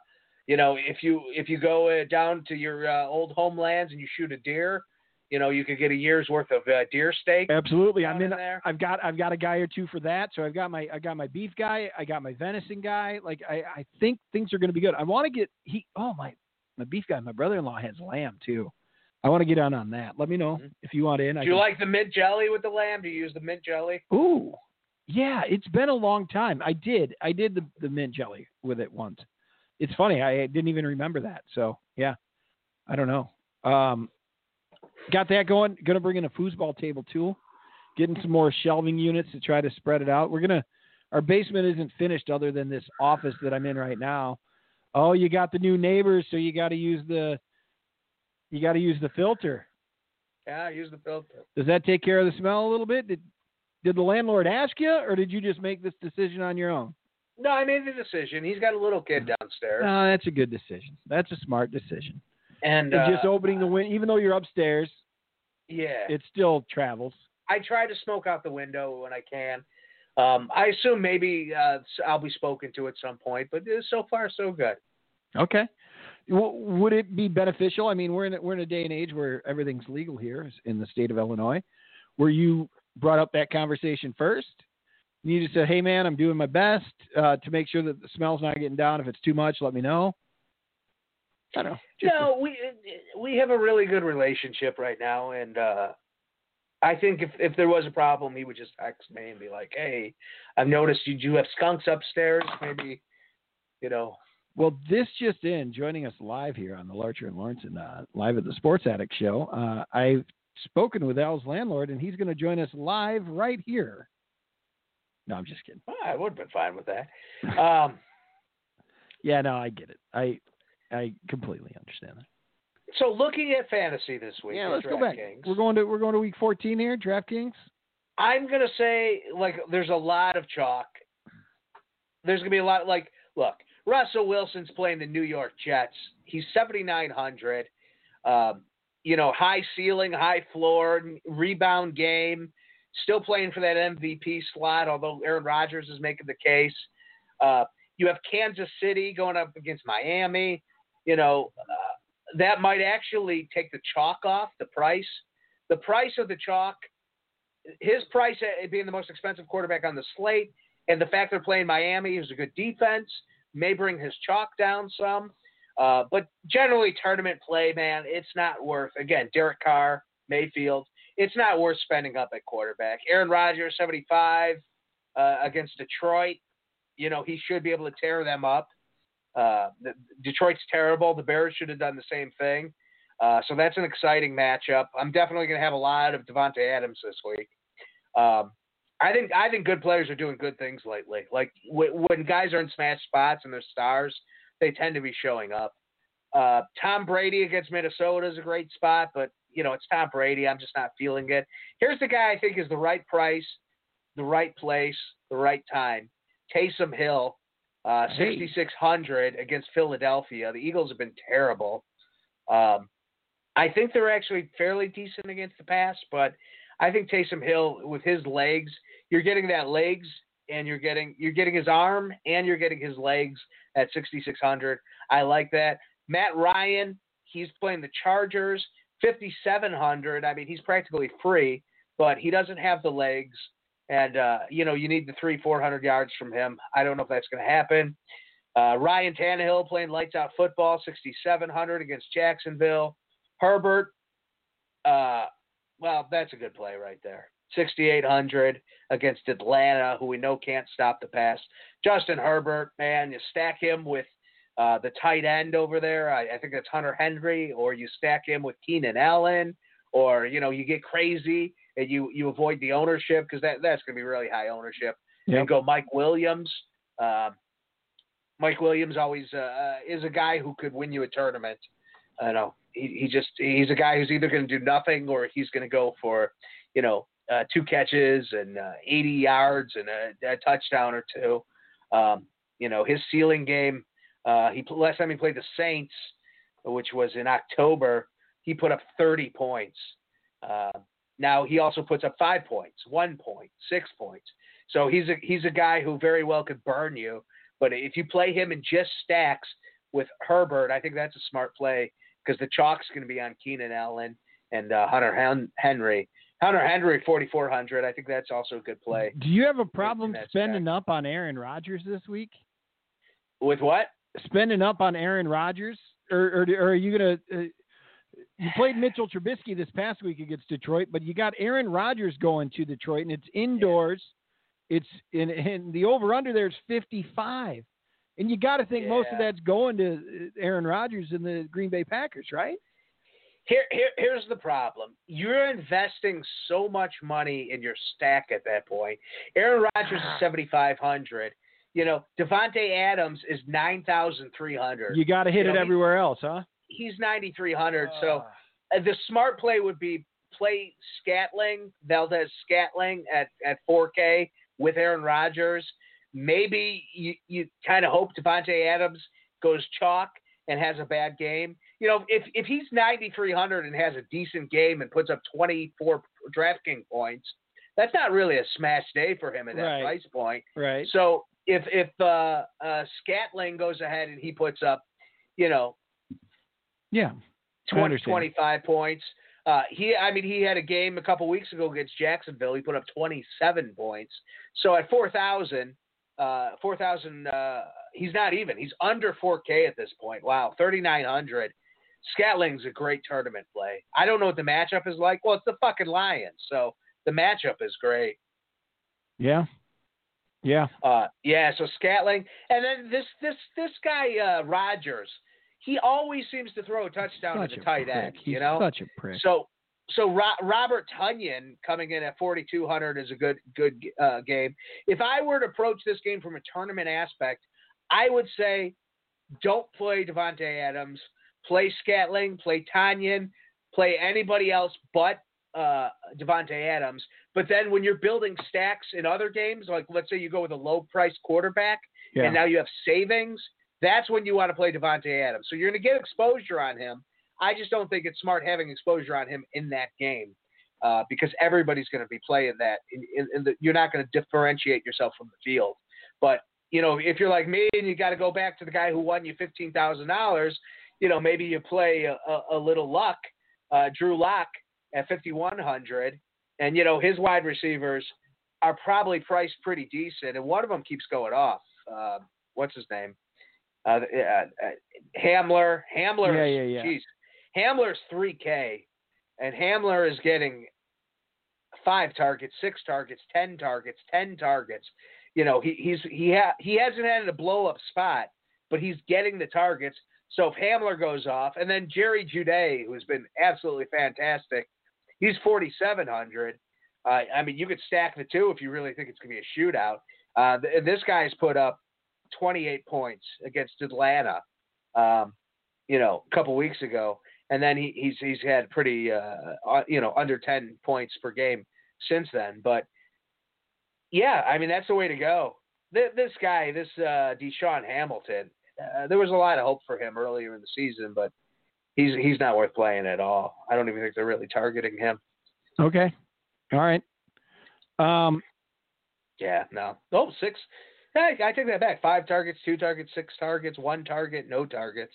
you know, if you if you go uh, down to your uh, old homelands and you shoot a deer, you know, you could get a year's worth of uh, deer steak. Absolutely. I'm in. there. I've got I've got a guy or two for that. So I've got my I got my beef guy. I got my venison guy. Like I I think things are going to be good. I want to get he. Oh my my beef guy. My brother-in-law has lamb too. I want to get on on that. Let me know Mhm. if you want in. I Do you can- like the mint jelly with the lamb? Do you use the mint jelly? Ooh, yeah. It's been a long time. I did. I did the the mint jelly with it once. It's funny. I didn't even remember that. So yeah, I don't know. Um, got that going. Going to bring in a foosball table too. Getting some more shelving units to try to spread it out. We're gonna. Our basement isn't finished other than this office that I'm in right now. Oh, you got the new neighbors, so you got to use the. You got to use the filter. Yeah, use the filter. Does that take care of the smell a little bit? Did did the landlord ask you, or did you just make this decision on your own? No, I made the decision. He's got a little kid downstairs, No, that's a good decision. That's a smart decision. and And uh, just opening the window, even though you're upstairs, yeah, it still travels. I try to smoke out the window when I can. Um, I assume maybe uh, I'll be spoken to at some point, but uh, so far so good. Okay. W- would it be beneficial? I mean, we're in a, we're in a day and age where everything's legal here in the state of Illinois. Where you brought up that conversation first, you just said, "Hey, man, I'm doing my best uh, to make sure that the smell's not getting down. If it's too much, let me know." I don't know. Just no, we we have a really good relationship right now, and uh, I think if if there was a problem, he would just text me and be like, "Hey, I've noticed you do have skunks upstairs. Maybe, you know." Well, this just in, joining us live here on the Larcher and Lawrence and uh, live at the Sports Attic Show. Uh, I've spoken with Al's landlord, and he's going to join us live right here. No, I'm just kidding. Well, I would have been fine with that. Um, yeah, no, I get it. I I completely understand that. So looking at fantasy this week, yeah, let's go back. DraftKings, We're going to we're going to week 14 here, DraftKings. I'm gonna say like there's a lot of chalk. There's gonna be a lot like look, Russell Wilson's playing the New York Jets. He's 7,900. Um, you know, high ceiling, high floor, rebound game. Still playing for that MVP slot, although Aaron Rodgers is making the case. Uh, you have Kansas City going up against Miami. You know, uh, that might actually take the chalk off the price. The price of the chalk, his price being the most expensive quarterback on the slate, and the fact they're playing Miami, who's a good defense, may bring his chalk down some. Uh, but generally, tournament play, man, it's not worth. Again, Derek Carr, Mayfield, it's not worth spending up at quarterback. Aaron Rodgers, 75 uh, against Detroit. You know, he should be able to tear them up. Uh, Detroit's terrible. The Bears should have done the same thing. Uh, so that's an exciting matchup. I'm definitely going to have a lot of Davante Adams this week. Um, I think I think good players are doing good things lately. Like w- when guys are in smash spots and they're stars, they tend to be showing up. Uh, Tom Brady against Minnesota is a great spot, but you know it's Tom Brady. I'm just not feeling it. Here's the guy I think is the right price, the right place, the right time. Taysom Hill, uh, 6,600 against Philadelphia. The Eagles have been terrible. Um, I think they're actually fairly decent against the pass, but I think Taysom Hill with his legs, you're getting that legs and you're getting you're getting his arm and you're getting his legs at 6600. I like that. Matt Ryan, he's playing the Chargers, 5700. I mean, he's practically free, but he doesn't have the legs and uh, you know you need the three, four hundred yards from him. I don't know if that's going to happen. Uh, Ryan Tannehill playing lights out football, 6,700 against Jacksonville. Herbert, uh, well, that's a good play right there. 6,800 against Atlanta, who we know can't stop the pass. Justin Herbert, man, you stack him with uh, the tight end over there. I, I think that's Hunter Henry, or you stack him with Keenan Allen, or you know you get crazy and you you avoid the ownership because that that's going to be really high ownership. Yep. And go Mike Williams. Um, Mike Williams always uh, is a guy who could win you a tournament. I know he he just he's a guy who's either going to do nothing or he's going to go for you know uh, two catches and uh, 80 yards and a, a touchdown or two. Um, you know his ceiling game. Uh, he last time he played the Saints, which was in October, he put up 30 points. Uh, now he also puts up five points, one point, six points. So he's a he's a guy who very well could burn you. But if you play him in just stacks with Herbert, I think that's a smart play because the chalk's going to be on Keenan Allen and uh, Hunter Hen- Henry. Hunter Henry, 4,400. I think that's also a good play. Do you have a problem spending up on Aaron Rodgers this week? With what? Spending up on Aaron Rodgers, or or, or are you gonna? Uh, you played Mitchell Trubisky this past week against Detroit, but you got Aaron Rodgers going to Detroit, and it's indoors. It's in, and the over under there is 55. And you got to think most of that's going to uh, Aaron Rodgers and the Green Bay Packers, right? Here, here, here's the problem. You're investing so much money in your stack at that point. Aaron Rodgers is 7,500. You know, Davante Adams is 9,300. You got to hit You it know, he- everywhere else, huh? He's 9,300. so Ah. uh, the smart play would be play Scantling, Valdez Scatling at, at 4K with Aaron Rodgers. Maybe you, you kind of hope Davante Adams goes chalk and has a bad game. You know, if if he's 9,300 and has a decent game and puts up 24 DraftKings points, That's not really a smash day for him at that Right. price point. Right. So if if uh, uh, Scantling goes ahead and he puts up, you know, Yeah. I 20, 25 points. Uh, he, I mean, he had a game a couple weeks ago against Jacksonville. He put up 27 points. So at 4,000, uh, 4,000, uh, he's not even. He's under 4K at this point. Wow, 3,900. Scantling's a great tournament play. I don't know what the matchup is like. Well, it's the fucking Lions, so the matchup is great. Yeah. Yeah. Uh, yeah, so Scantling, and then this this this guy uh, Rodgers, he always seems to throw a touchdown to the tight prick. end. He's You know, such a prick. so so Ro- Robert Tonyan coming in at 4200 is a good good uh, game. If I were to approach this game from a tournament aspect, I would say don't play Davante Adams, play Scantling, play Tonyan, play anybody else but uh, Davante Adams. But then when you're building stacks in other games, like let's say you go with a low price quarterback yeah. and now you have savings, that's when you want to play Davante Adams. So you're going to get exposure on him. I just don't think it's smart having exposure on him in that game uh, because everybody's going to be playing that. In, in, in the, you're not going to differentiate yourself from the field. But you know, if you're like me and you got to go back to the guy who won you fifteen thousand dollars, you know, maybe you play a, a, a little luck, uh, Drew Lock at fifty one hundred, and you know his wide receivers are probably priced pretty decent, and one of them keeps going off. Uh, what's his name? Uh, uh, uh, Hamler. Hamler. Yeah, yeah, yeah. Geez, Hamler's three K, and Hamler is getting five targets, six targets, ten targets, ten targets. You know, he he's he ha- he hasn't had a blow up spot, but he's getting the targets. So if Hamler goes off, and then Jerry Jeudy, who's been absolutely fantastic, he's forty seven hundred. Uh, I mean, you could stack the two if you really think it's going to be a shootout. Uh, th- this guy's put up 28 points against Atlanta, um, you know, a couple weeks ago, and then he, he's he's had pretty, uh, uh, you know, under 10 points per game since then. But yeah, I mean that's the way to go. This, this guy, this uh, DaeSean Hamilton, uh, there was a lot of hope for him earlier in the season, but he's he's not worth playing at all. I don't even think they're really targeting him. Okay. All right. Um, Yeah, no. Oh, six. Hey, I take that back. Five targets, two targets, six targets, one target, no targets.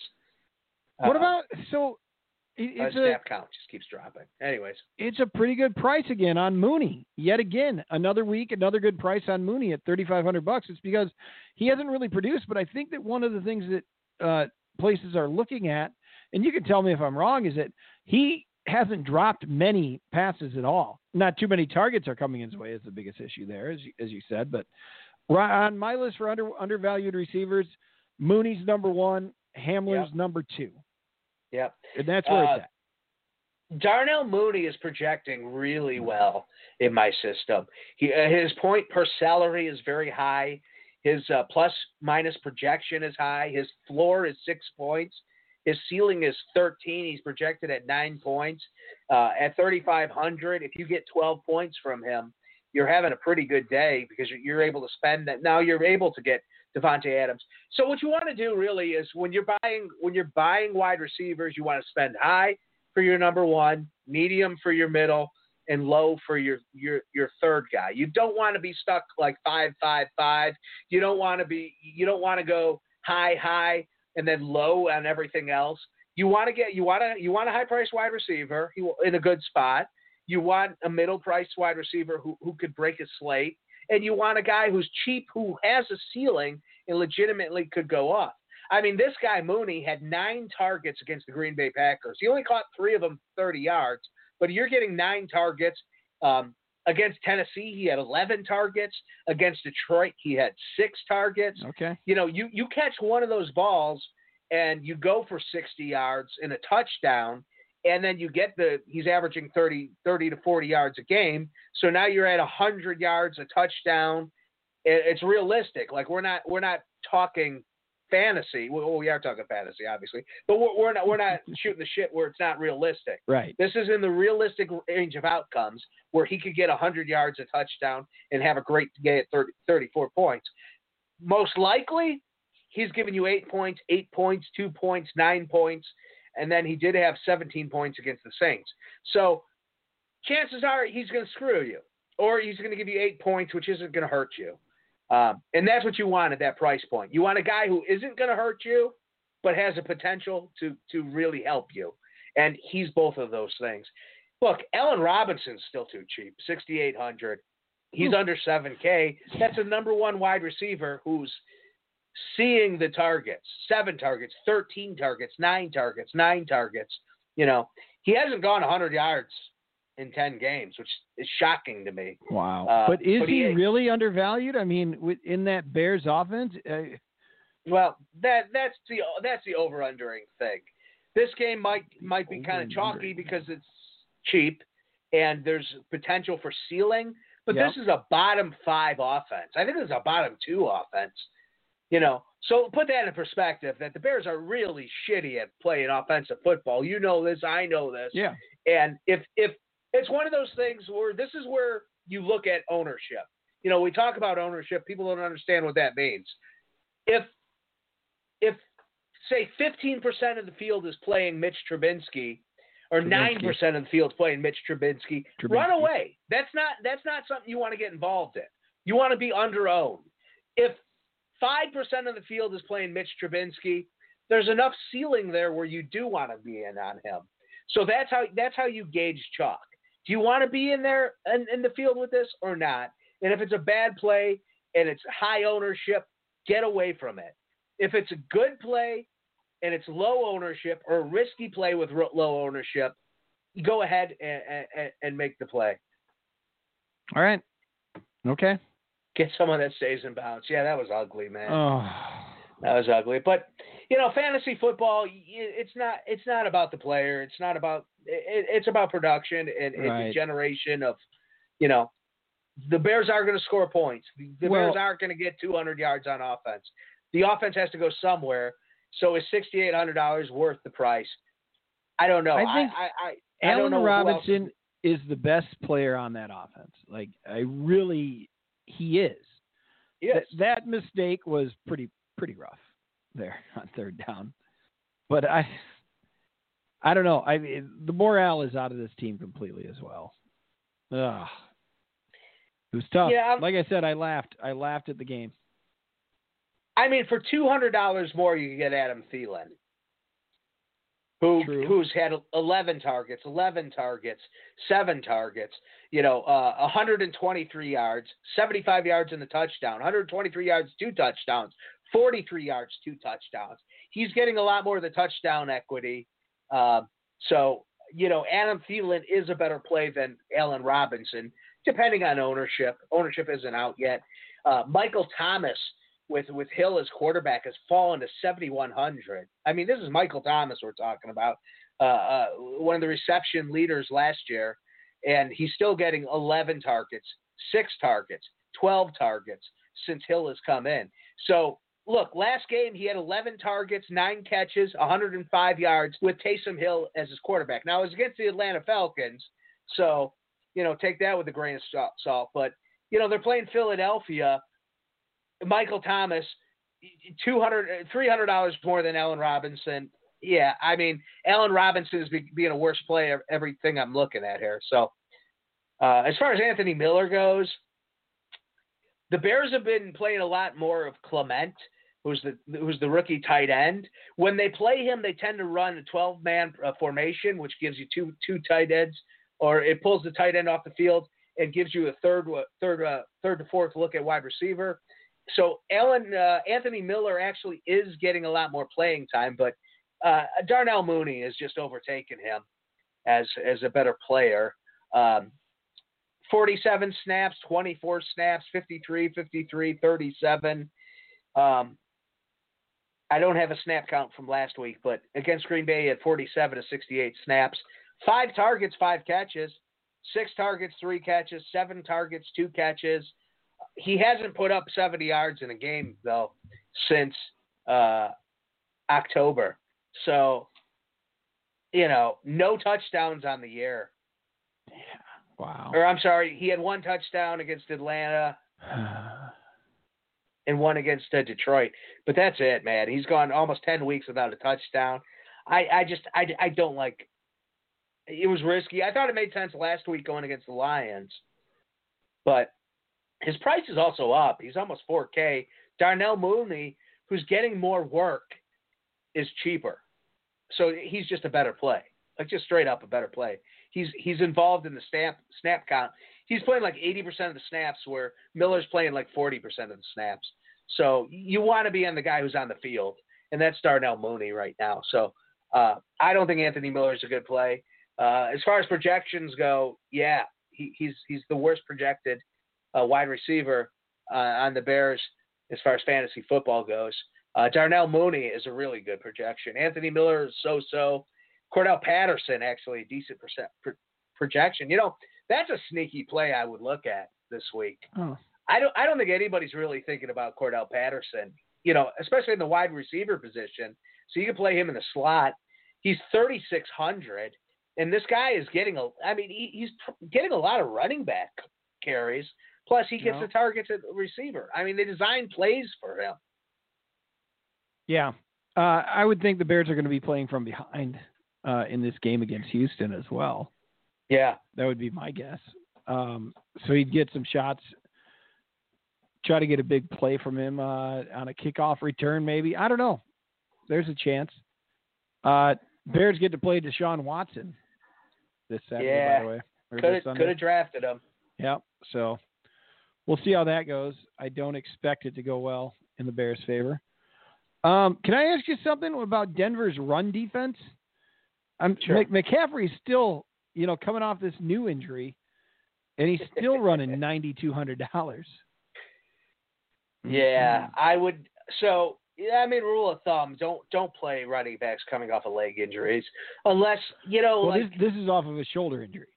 what Uh, about so? uh, It's a snap count just keeps dropping. Anyways, it's a pretty good price again on Mooney. Yet again, another week, another good price on Mooney at thirty five hundred bucks. It's because he hasn't really produced, but I think that one of the things that uh, places are looking at, and you can tell me if I'm wrong, is that he hasn't dropped many passes at all. Not too many targets are coming his way is the biggest issue there, as you, as you said. But on my list for under undervalued receivers, Mooney's number one, Hamler's number two, yep. and that's where Uh, it's at. Darnell Mooney is projecting really well in my system. He, uh, his point per salary is very high. His uh, plus minus projection is high. His floor is six points. His ceiling is 13. He's projected at nine points. Uh, at 3,500, if you get 12 points from him, you're having a pretty good day because you're- you're able to spend that. Now you're able to get Davante Adams. So what you want to do really is when you're buying when you're buying wide receivers, you want to spend high for your number one, medium for your middle, and low for your your your third guy. You don't want to be stuck like five five five. You don't want to be you don't want to go high high and then low on everything else. You want to get you want to you want a high price wide receiver in a good spot. You want a middle priced wide receiver who who could break a slate, and you want a guy who's cheap who has a ceiling and legitimately could go off. I mean, this guy Mooney had nine targets against the Green Bay Packers. He only caught three of them 30 yards, but you're getting nine targets. Um, against Tennessee, he had 11 targets. Against Detroit, he had six targets. Okay. You know, you, you catch one of those balls and you go for 60 yards and a touchdown, and then you get the, he's averaging 30, 30 to 40 yards a game. So now you're at 100 yards, a touchdown. It, it's realistic. Like we're not, we're not talking fantasy. Well, we are talking fantasy, obviously, but we're, we're not we're not shooting the shit where it's not realistic. Right. This is in the realistic range of outcomes where he could get 100 yards, a touchdown, and have a great day at 30, 34 points. Most likely, he's giving you eight points, eight points, two points, nine points, and then he did have 17 points against the Saints. So chances are he's going to screw you. or he's going to give you eight points, which isn't going to hurt you. Um, and that's what you want at that price point. You want a guy who isn't going to hurt you, but has a potential to to really help you. And he's both of those things. Look, Allen Robinson's still too cheap, sixty eight hundred. He's under seven K. That's a number one wide receiver who's seeing the targets, seven targets, thirteen targets, nine targets, nine targets. You know, he hasn't gone hundred yards in 10 games, which is shocking to me. Wow. Uh, but is but he, he- really undervalued? I mean, in that Bears offense, uh, Well, that that's the that's the over undering thing. This game might might be kind of chalky because it's cheap and there's potential for ceiling, but Yep. this is a bottom 5 offense. I think this is a bottom 2 offense. You know, so put that in perspective that the Bears are really shitty at playing offensive football. You know this, I know this. yeah. And if if it's one of those things where this is where you look at ownership. You know, we talk about ownership. People don't understand what that means. If if say 15% of the field is playing Mitch Trubinsky, or Trubinsky. 9% of the field playing Mitch Trubinsky, Trubinsky. run away. That's not that's not something you want to get involved in. You want to be under owned. If 5% of the field is playing Mitch Trubinsky, there's enough ceiling there where you do want to be in on him. So that's how that's how you gauge chalk. Do you want to be in there in, in the field with this or not? And if it's a bad play and it's high ownership, get away from it. If it's a good play and it's low ownership or a risky play with low ownership, go ahead and, and, and make the play. All right. Okay. Get someone that stays in bounds. Yeah, that was ugly, man. Oh. That was ugly. But you know, fantasy football, it's not it's not about the player. It's not about it, it's about production and, and Right. the generation of, you know, the Bears are going to score points. The, the Well- Bears aren't going to get 200 yards on offense. The offense has to go somewhere. So is $6,800 worth the price? I don't know. I think I, I, I, Allen know who else Robinson is the best player on that offense. Like I really, he is. Yes. That, that mistake was pretty pretty rough there on third down. But I, I don't know. I the morale is out of this team completely as well. Ugh. It was tough. Yeah, like I said, I laughed. I laughed at the game. I mean, for two hundred dollars more, you can get Adam Thielen, who True. who's had eleven targets, eleven targets, seven targets. You know, uh, 123 yards, 75 yards in the touchdown, 123 yards, two touchdowns, 43 yards, two touchdowns. He's getting a lot more of the touchdown equity. Um, so, you know, Adam Thielen is a better play than Allen Robinson, depending on ownership. Ownership isn't out yet. Uh, Michael Thomas with with Hill as quarterback has fallen to 7100. I mean, this is Michael Thomas we're talking about, uh, uh, one of the reception leaders last year, and he's still getting 11 targets, six targets, 12 targets since Hill has come in. So. Look, last game he had 11 targets, nine catches, 105 yards with Taysom Hill as his quarterback. Now it was against the Atlanta Falcons, so you know take that with a grain of salt-. But you know they're playing Philadelphia, Michael Thomas, 200 300 dollars more than Allen Robinson. Yeah, I mean Allen Robinson is be, being a worse player. Everything I'm looking at here. So uh, as far as Anthony Miller goes, the Bears have been playing a lot more of Kmet, who's the who's the rookie tight end. When they play him, they tend to run a 12 man uh, formation, which gives you two two tight ends, or it pulls the tight end off the field and gives you a third third uh, third to fourth look at wide receiver. So Alan uh, Anthony Miller actually is getting a lot more playing time, but uh, Darnell Mooney has just overtaken him as as a better player. Um, 47 snaps, 24 snaps, 53, 53, 37. Um, I don't have a snap count from last week, but against Green Bay, he had 47 to 68 snaps, five targets, five catches, six targets, three catches, seven targets, two catches. He hasn't put up 70 yards in a game though since uh, October. So, you know, no touchdowns on the year. Yeah. Wow. Or I'm sorry, he had one touchdown against Atlanta and one against uh, Detroit. But that's it, man. He's gone almost 10 weeks without a touchdown. I, I just, I, I don't like. It was risky. I thought it made sense last week going against the Lions. but his price is also up. He's almost 4K. Darnell Mooney, who's getting more work, is cheaper. So he's just a better play. Like just straight up a better play. He's he's involved in the snap snap count. He's playing like 80% of the snaps where Miller's playing like 40% of the snaps. So you want to be on the guy who's on the field, and that's Darnell Mooney right now. So uh, I don't think Anthony Miller is a good play. Uh, as far as projections go, yeah, he, he's he's the worst projected uh, wide receiver uh, on the Bears as far as fantasy football goes. Uh, Darnell Mooney is a really good projection. Anthony Miller is so-so. Cordarrelle Patterson actually a decent percent, pro- projection. You know, that's a sneaky play I would look at this week. Oh. I don't I don't think anybody's really thinking about Cordarrelle Patterson. You know, especially in the wide receiver position. So you can play him in the slot. He's 3600 and this guy is getting a I mean he, he's getting a lot of running back carries. Plus he gets Yeah. the targets at receiver. I mean they design plays for him. Yeah. Uh, I would think the Bears are going to be playing from behind uh, in this game against Houston as well. Yeah. That would be my guess. Um, so he'd get some shots, try to get a big play from him uh, on a kickoff return, maybe. I don't know. There's a chance. Uh, Bears get to play Deshaun Watson this Saturday, Yeah. by the way. Could have Sunday. could have drafted him. Yeah. So we'll see how that goes. I don't expect it to go well in the Bears' favor. Um, can I ask you something about Denver's run defense? I'm Sure. McCaffrey's still, you know, coming off this new injury, and he's still running ninety two hundred dollars. Yeah, Mm-hmm. I would. So, yeah, I mean, rule of thumb: don't don't play running backs coming off of leg injuries, unless you know, Well, like this this is off of a shoulder injury.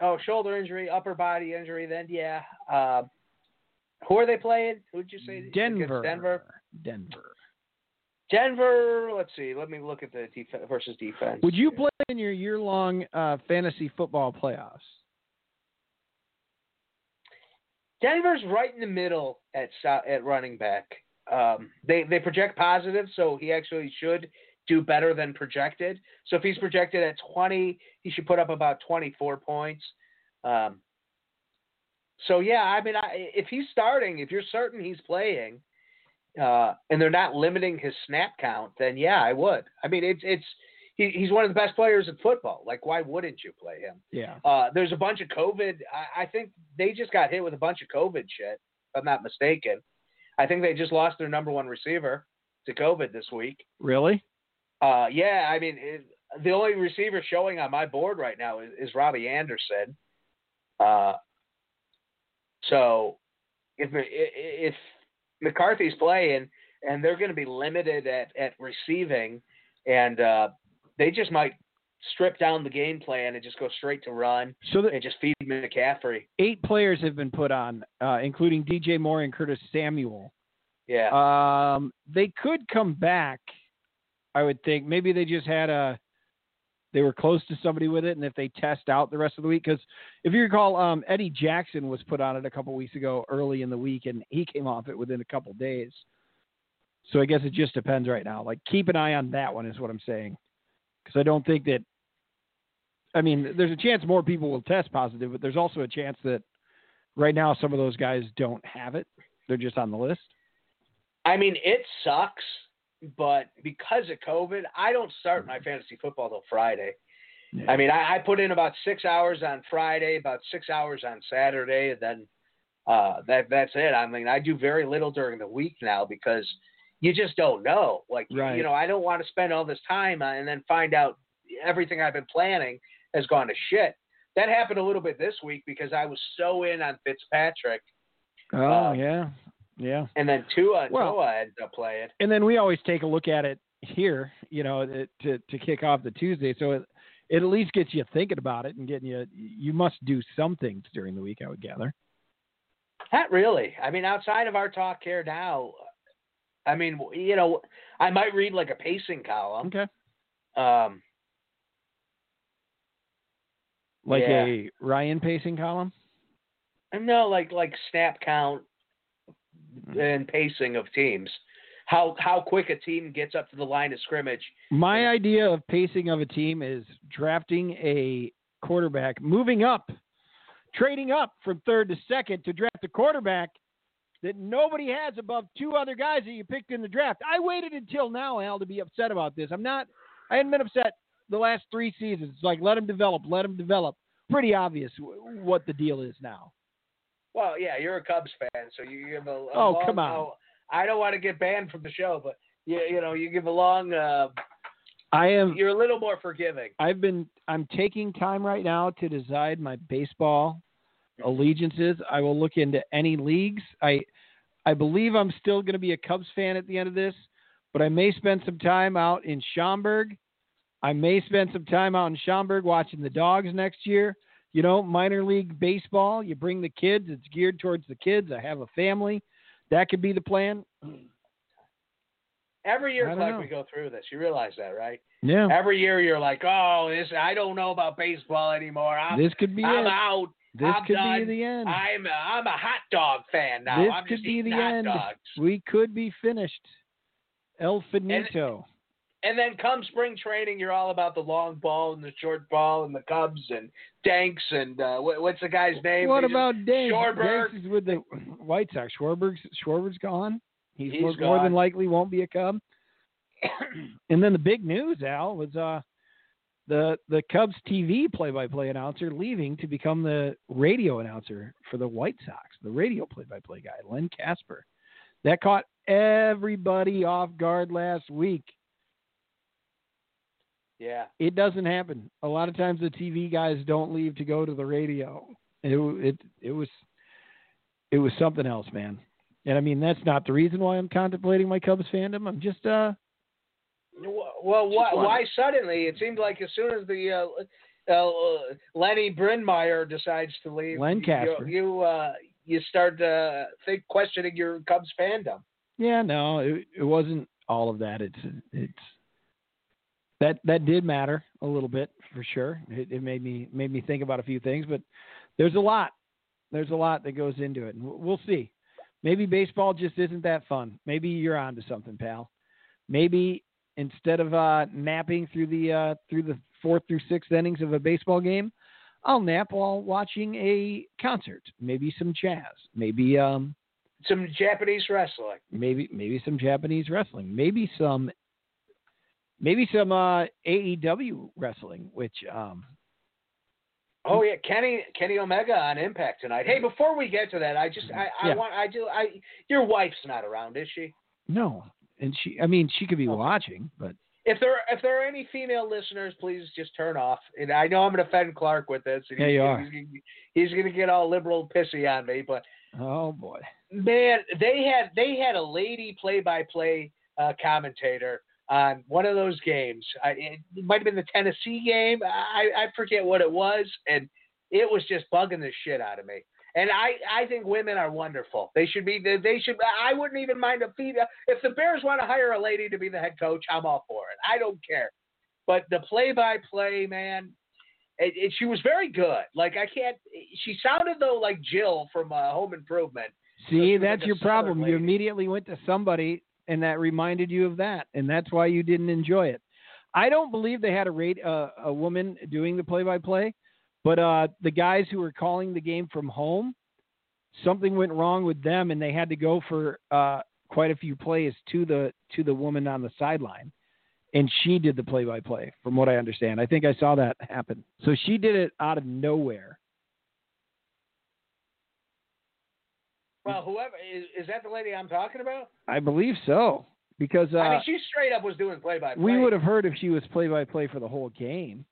oh, shoulder injury, upper body injury. Then yeah. Um, who are they playing? Who'd you say? Denver. Denver. Denver. Denver. Let's see. Let me look at the defense versus defense. Would you play in your year long uh, fantasy football playoffs? Denver's right in the middle at at running back. Um, they they project positive, so he actually should do better than projected. So if he's projected at 20, he should put up about 24 points. Um, so yeah, I mean, I, if he's starting, if you're certain he's playing, uh, and they're not limiting his snap count, then yeah, I would. I mean, it's it's he, he's one of the best players in football. Like, why wouldn't you play him? Yeah. Uh, there's a bunch of COVID. I, I think they just got hit with a bunch of COVID shit. If I'm not mistaken. I think they just lost their number one receiver to COVID this week. Really? Uh, yeah, I mean, it, the only receiver showing on my board right now is, is Robbie Anderson. Uh, so if if McCarthy's playing and they're going to be limited at at receiving, and uh, they just might strip down the game plan and just go straight to run So the, and just feed McCaffrey. eight players have been put on, uh, including DJ Moore and Curtis Samuel. Yeah. Um, they could come back, I would think. Maybe they just had a, they were close to somebody with it, and if they test out the rest of the week, because if you recall, um, Eddie Jackson was put on it a couple weeks ago, early in the week, and he came off it within a couple days. So I guess it just depends right now. Like keep an eye on that one, is what I'm saying, because I don't think that. I mean, there's a chance more people will test positive, but there's also a chance that right now some of those guys don't have it. They're just on the list. I mean, it sucks, but because of COVID, I don't start my fantasy football till Friday. Yeah. I mean, I, I put in about six hours on Friday, about six hours on Saturday, and then uh, that that's it. I mean, I do very little during the week now because you just don't know. Like, Right. you know, I don't want to spend all this time uh, and then find out everything I've been planning has gone to shit. That happened a little bit this week because I was so in on Fitzpatrick, Oh Uh, yeah, yeah. and then Tua Well- Tua ended up playing. And then we always take a look at it here, you know, to to kick off the Tuesday. So it, it at least gets you thinking about it and getting you. You must do some things during the week, I would gather. Not really. I mean, outside of our talk here now, I mean, you know, I might read like a pacing column. Okay. Um, Like Yeah. a Ryan pacing column. no, like like snap count and pacing of teams. How how quick a team gets up to the line of scrimmage. My idea of pacing of a team is drafting a quarterback, moving up trading up from third to second to draft a quarterback that nobody has above two other guys that you picked in the draft. I waited until now, Al, to be upset about this. I'm not. I hadn't been upset the last three seasons. It's like let him develop, let him develop. Pretty obvious what the deal is now. Well, yeah, you're a Cubs fan, so you give a. a oh, long, come on. oh, I don't want to get banned from the show, but you, you know, you give a long. Uh, I am. you're a little more forgiving. I've been. I'm taking time right now to decide my baseball allegiances. I will look into any leagues. I, I believe I'm still going to be a Cubs fan at the end of this, but I may spend some time out in Schaumburg. I may spend some time out in Schaumburg watching the dogs next year. You know, minor league baseball. You bring the kids. It's geared towards the kids. I have a family. That could be the plan. Every year, I don't Clark, know. we go through this. You realize that, right? Yeah. Every year, you're like, "Oh, this I don't know about baseball anymore. I'm, This could be I'm it. out. This I'm could done. be the end. I'm a, I'm a hot dog fan now. This I'm could just be the end. dogs." We could be finished. El finito. And then come spring training, you're all about the long ball and the short ball and the Cubs and Danks and uh, what, what's the guy's name? What He just- about Dave? Schwarber. Dave is with the White Sox. Schwarber's Schwarber's gone. He's, He's more, more than likely won't be a Cub. and then the big news, Al, was uh the the Cubs TV play-by-play announcer leaving to become the radio announcer for the White Sox. The radio play-by-play guy, Len Kasper. That caught everybody off guard last week. Yeah. It doesn't happen. A lot of times the TV guys don't leave to go to the radio. It it it was it was something else, man. And I mean that's not the reason why I'm contemplating my Cubs fandom. I'm just uh Well, why, why suddenly? It seemed like as soon as the uh, uh, Lenny Brynmeyer decides to leave, Len you Kasper. you, uh, you start uh, think questioning your Cubs fandom. yeah, no, it, it wasn't all of that. It's it's that that did matter a little bit for sure. It, it made me made me think about a few things, but there's a lot. There's a lot that goes into it. And we'll- we'll see. Maybe baseball just isn't that fun. Maybe you're onto something, pal. Maybe instead of uh, napping through the uh, through the fourth through sixth innings of a baseball game, I'll nap while watching a concert. Maybe some jazz. Maybe um, Some Japanese wrestling. maybe maybe some Japanese wrestling, maybe some maybe some uh, AEW wrestling, which um, Oh yeah, Kenny Kenny Omega on Impact tonight. Hey, before we get to that, I just I, I Yeah. want I do I your wife's not around, is she? no, and she I mean she could be Okay. watching, but If there if there are any female listeners, please just turn off. And I know I'm going to offend Clark with this. and Yeah, he's, you gonna- are. He's, going to get all liberal pissy on me, but oh boy, man, they had they had a lady play-by-play uh, commentator on one of those games. I, it might have been the Tennessee game. I, I forget what it was, and it was just bugging the shit out of me. And I, I think women are wonderful. They should be. They, should. I wouldn't even mind a female. If the Bears want to hire a lady to be the head coach, I'm all for it. I don't care. But the play-by-play, man, it, it, she was very good. Like I can't. She sounded though like Jill from uh, Home Improvement. see that's like your problem. You immediately went to somebody, and that reminded you of that, and that's why you didn't enjoy it. I don't believe they had a rate uh, a woman doing the play-by-play, but uh, the guys who were calling the game from home, something went wrong with them, and they had to go for uh, quite a few plays to the to the woman on the sideline, and she did the play-by-play, from what I understand. I think I saw that happen. So she did it out of nowhere. Well, whoever is, is that the lady I'm talking about? I believe so, because uh, I mean, she straight up was doing play by play. we would have heard if she was play-by-play for the whole game.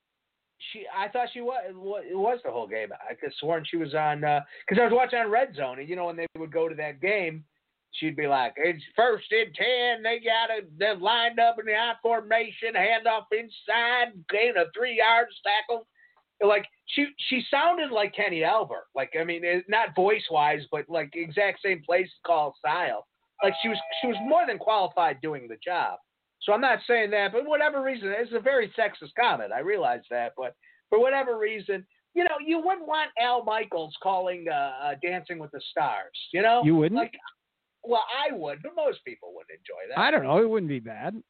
She, I thought she was. It was the whole game. I could sworn she was on uh, because I was watching on Red Zone, and you know when they would go to that game, she'd be like, "It's first and ten. They got it. They're lined up in the I formation. Handoff inside. Gain a three yards tackle." Like she, she sounded like Kenny Albert. Like I mean, not voice wise, but like exact same place call style. Like she was, she was more than qualified doing the job. So I'm not saying that, but whatever reason, it's a very sexist comment. I realize that, but for whatever reason, you know, you wouldn't want Al Michaels calling uh, uh, Dancing with the Stars. You know, You wouldn't? Like, well, I would, but most people would enjoy that. I don't know. It wouldn't be bad.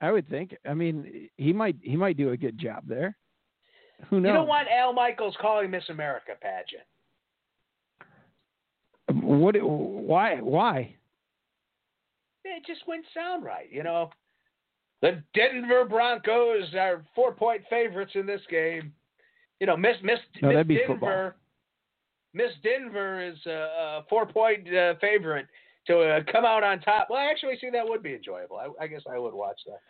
I would think. I mean, he might he might do a good job there. Who knows? You don't want Al Michaels calling Miss America pageant. What? Why? Why? It just wouldn't sound right, you know. The Denver Broncos are four point favorites in this game. You know, Miss Miss, No, Miss Denver. football. Miss Denver is a, a four point uh, favorite to uh, come out on top. Well, actually, see that would be enjoyable. I, I guess I would watch that.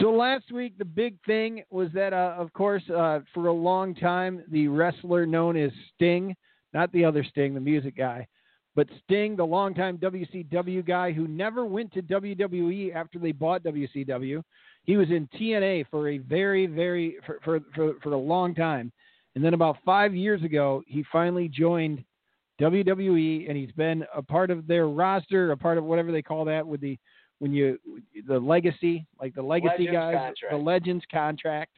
So last week, the big thing was that, uh, of course, uh, for a long time, the wrestler known as Sting, not the other Sting, the music guy, but Sting, the longtime WCW guy who never went to WWE after they bought WCW. He was in TNA for a very, very for for for, for a long time, and then about five years ago, he finally joined WWE, and he's been a part of their roster, a part of whatever they call that with the when you the legacy, like the legacy Legends guys, contract. the legends contract.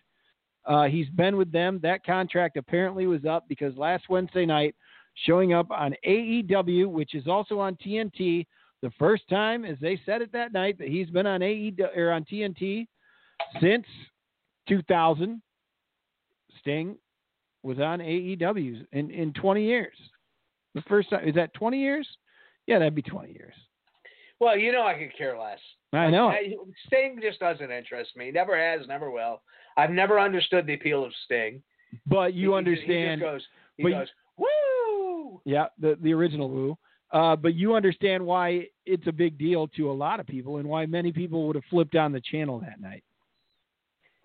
Uh, he's been with them. That contract apparently was up because last Wednesday night, showing up on AEW, which is also on TNT, the first time, as they said it that night, that he's been on AEW or on TNT since 2000. Sting was on AEW in in 20 years. The first time is that 20 years? Yeah, that'd be 20 years. Well, you know, I could care less. I know. I, Sting just doesn't interest me. Never has, never will. I've never understood the appeal of Sting. But you he- understand. He just goes. He but goes. Woo! Yeah, the the original Woo. Uh, but you understand why it's a big deal to a lot of people, and why many people would have flipped on the channel that night,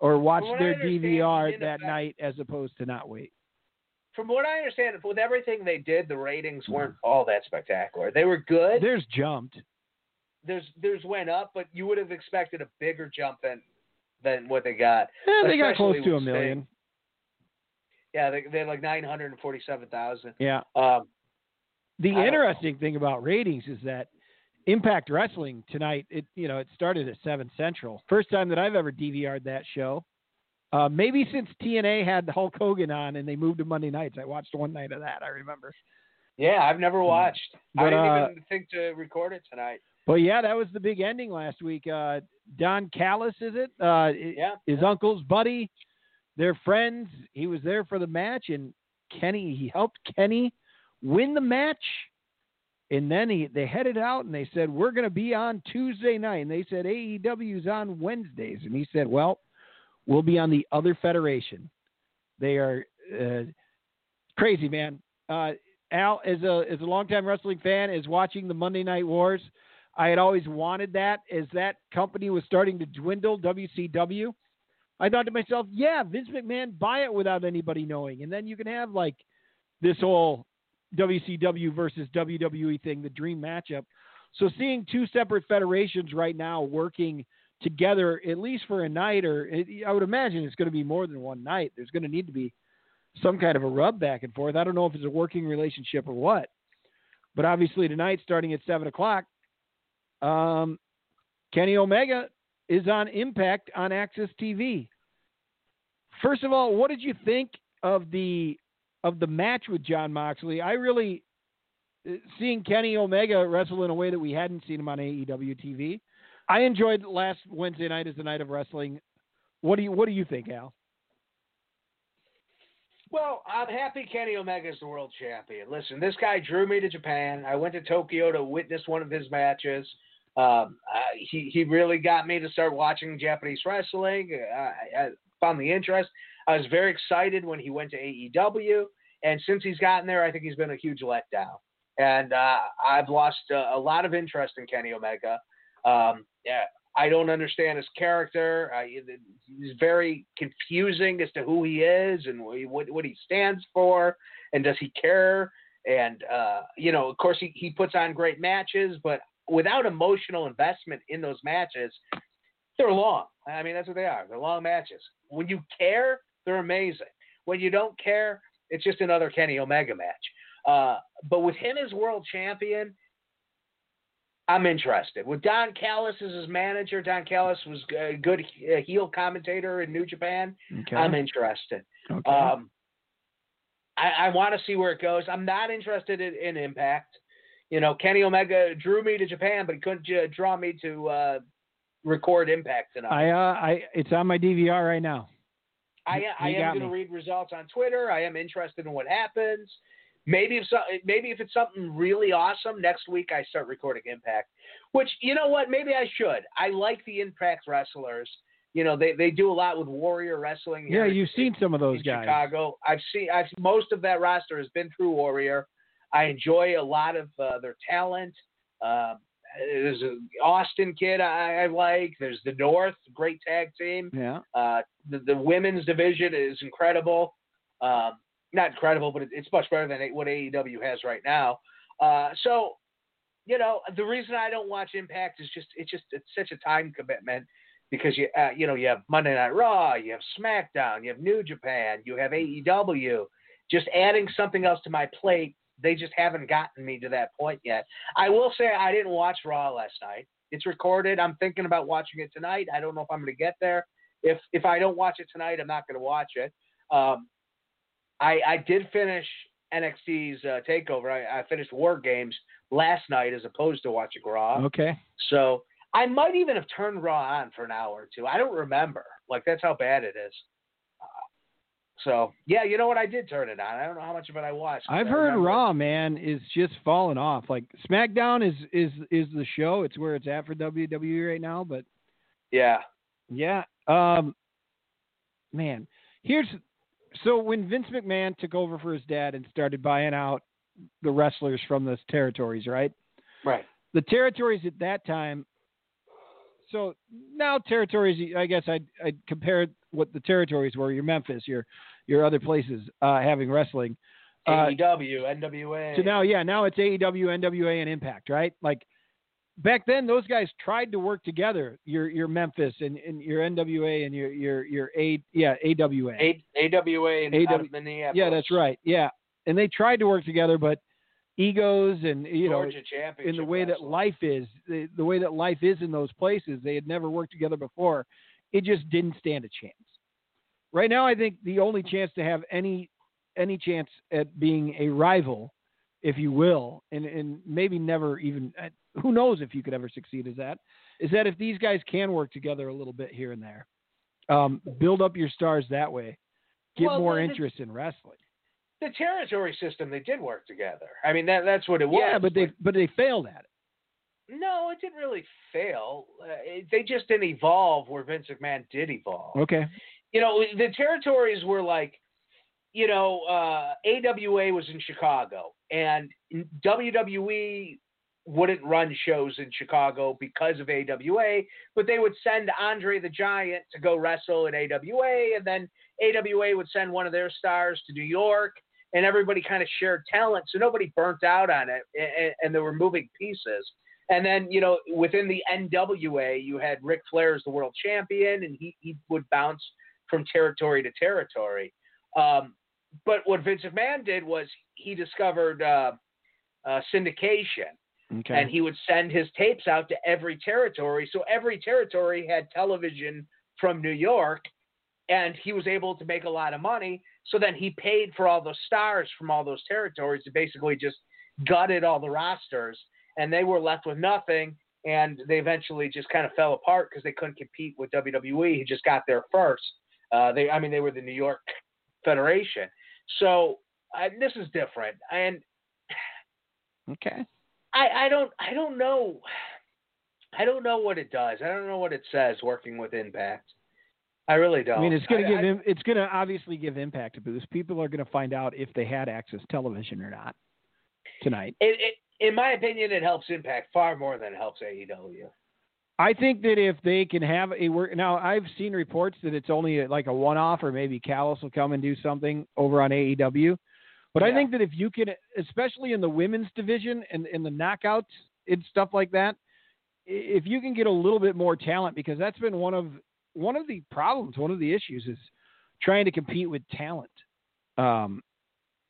or watched their DVR that night as opposed to not wait. From what I understand, with everything they did, the ratings weren't all that spectacular. They were good. There's jumped. There's there's went up, but you would have expected a bigger jump than than what they got. Eh, they got close to a million. Yeah, they they had like nine hundred and forty-seven thousand. Yeah. Um, The I interesting thing about ratings is that Impact Wrestling tonight, it you know, it started at seven central. First time that I've ever DVR'd that show. Uh, maybe since TNA had Hulk Hogan on and they moved to Monday nights. I watched one night of that. I remember. yeah, I've never watched. I didn't uh, even think to record it tonight. Well, yeah, that was the big ending last week. Uh, Don Callis, is it? Uh, Yeah. His uncle's buddy. They're friends. He was there for the match, and Kenny, he helped Kenny win the match. And then he, they headed out and they said, We're going to be on Tuesday night. And they said, AEW's on Wednesdays. And he said, Well, we'll be on the other federation. They are uh, crazy, man. Uh, Al, as a as a longtime wrestling fan, is watching the Monday Night Wars. I had always wanted that as that company was starting to dwindle, WCW. I thought to myself, yeah, Vince McMahon buy it without anybody knowing, and then you can have like this whole WCW versus WWE thing, the dream matchup. So seeing two separate federations right now working together, at least for a night, or I would imagine it's going to be more than one night. There's going to need to be some kind of a rub back and forth. I don't know if it's a working relationship or what, but obviously tonight, starting at seven o'clock, um, Kenny Omega is on Impact on AXS TV. First of all, what did you think of the of the match with Jon Moxley? I really uh, seeing Kenny Omega wrestle in a way that we hadn't seen him on AEW TV. I enjoyed last Wednesday night as the night of wrestling. What do you What do you think, Al? Well, I'm happy Kenny Omega is the world champion. Listen, this guy drew me to Japan. I went to Tokyo to witness one of his matches. Um, he he really got me to start watching Japanese wrestling. Uh, I, I found the interest. I was very excited when he went to AEW, and since he's gotten there, I think he's been a huge letdown. And uh, I've lost uh, a lot of interest in Kenny Omega. Um, yeah, I don't understand his character. Uh, he's very confusing as to who he is and what what he stands for, and does he care? And uh, you know, of course, he, he puts on great matches, but without emotional investment in those matches, they're long. I mean, that's what they are. They're long matches. When you care, they're amazing. When you don't care, it's just another Kenny Omega match. Uh, but with him as world champion, I'm interested. With Don Callis as his manager, Don Callis was a good uh, heel commentator in New Japan. Okay. I'm interested. okay. Um, I, I want to see where it goes. I'm not interested in, in Impact. You know, Kenny Omega drew me to Japan, but he couldn't uh, draw me to uh, record Impact tonight. I uh, I it's on my DVR right now. I, I am going to read results on Twitter. I am interested in what happens. Maybe if so, maybe if it's something really awesome, next week I start recording Impact. Which you know what? Maybe I should. I like the Impact wrestlers. You know, they, they do a lot with Warrior Wrestling. Yeah, you've in- seen some of those in guys. Chicago. I've seen. I've most of that roster has been through Warrior. I enjoy a lot of uh, their talent. Uh, there's an Austin kid I, I like. There's the North, great tag team. Yeah. Uh, the, the women's division is incredible. Um, not incredible, but it, it's much better than what AEW has right now. Uh, so, you know, the reason I don't watch Impact is just it's just it's such a time commitment because you uh, you know you have Monday Night Raw, you have SmackDown, you have New Japan, you have AEW. Just adding something else to my plate, they just haven't gotten me to that point yet. I will say I didn't watch Raw last night. It's recorded. I'm thinking about watching it tonight. I don't know if I'm going to get there. If if I don't watch it tonight, I'm not going to watch it. Um, I I did finish NXT's uh, Takeover. I, I finished War Games last night as opposed to watching Raw. Okay. So I might even have turned Raw on for an hour or two. I don't remember. Like that's how bad it is. So yeah, you know what? I did turn it on. I don't know how much of it I watched. I've I heard Raw, man, is just falling off. Like SmackDown is is is the show. It's where it's at for WWE right now. But Yeah. yeah, um, man, here's so when Vince McMahon took over for his dad and started buying out the wrestlers from those territories, right? Right. the territories at that time. So now territories, I guess I'd, I'd compare what the territories were. Your Memphis, your your other places uh, having wrestling. Uh, AEW, NWA. so now, yeah, now it's AEW, NWA, and Impact, right? Like back then, those guys tried to work together. Your your Memphis and, and your NWA and your your your A yeah AWA. A- AWA and AW Minneapolis. yeah, that's right. Yeah, and they tried to work together, but egos and you know in the way that life is, the, the way that life is in those places, they had never worked together before. It just didn't stand a chance. Right now, I think the only chance to have any any chance at being a rival, if you will, and and maybe never even uh, who knows if you could ever succeed as that, is that if these guys can work together a little bit here and there, um, build up your stars that way, get Well, more the- interest in wrestling. the territory system. They did work together. I mean, that that's what it was. Yeah, but they but they failed at it. No, it didn't really fail. Uh, it, they just didn't evolve where Vince McMahon did evolve. Okay. you know, the territories were like, you know, uh, AWA was in Chicago, and WWE wouldn't run shows in Chicago because of AWA, but they would send Andre the Giant to go wrestle at AWA, and then AWA would send one of their stars to New York, and everybody kind of shared talent, so nobody burnt out on it, and, and there were moving pieces. And then, you know, within the NWA, you had Ric Flair as the world champion, and he, he would bounce from territory to territory. Um, but what Vince McMahon did was he discovered uh, uh, syndication, Okay. and he would send his tapes out to every territory. So every territory had television from New York, and he was able to make a lot of money. So then he paid for all those stars from all those territories to basically just gutted all the rosters, and they were left with nothing. And they eventually just kind of fell apart because they couldn't compete with WWE. He just got there first. Uh, they, I mean, they were the New York Federation. So uh, this is different, and okay. I, I don't I don't know I don't know what it does. I don't know what it says working with Impact. I really don't. I mean, it's going to give I- It's going to obviously give Impact a boost. People are going to find out if they had access television or not tonight. It, it, in my opinion, it helps Impact far more than it helps AEW. I think that if they can have a work now, I've seen reports that it's only like a one-off, or maybe Callis will come and do something over on AEW. But I think that if you can, especially in the women's division and in the knockouts and stuff like that, if you can get a little bit more talent, because that's been one of one of the problems, one of the issues is trying to compete with talent. Um,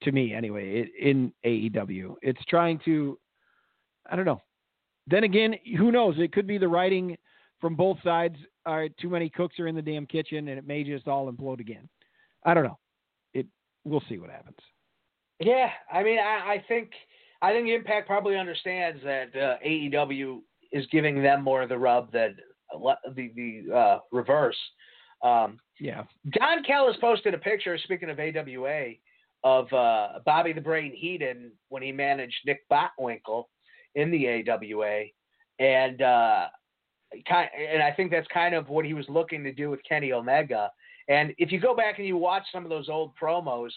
to me, anyway, in AEW, it's trying to, I don't know. Then again, who knows? It could be the writing from both sides. All right, too many cooks are in the damn kitchen, and it may just all implode again. I don't know. It. We'll see what happens. Yeah, I mean, I, I think I think Impact probably understands that uh, AEW is giving them more of the rub than the the uh, reverse. Um, Yeah. Don Callis posted a picture. Speaking of AWA, of uh, Bobby the Brain Heenan when he managed Nick Bockwinkel in the AWA, and uh, kind and I think that's kind of what he was looking to do with Kenny Omega. And if you go back and you watch some of those old promos,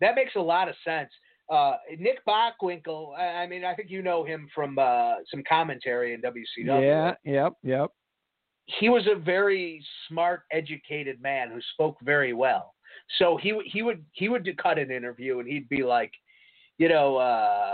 that makes a lot of sense. Uh, Nick Bockwinkel, I I mean, I think you know him from uh, some commentary in WCW. Yeah, yep, yep. He was a very smart, educated man who spoke very well. So he would- he would he would do- cut an interview and he'd be like, you know, uh,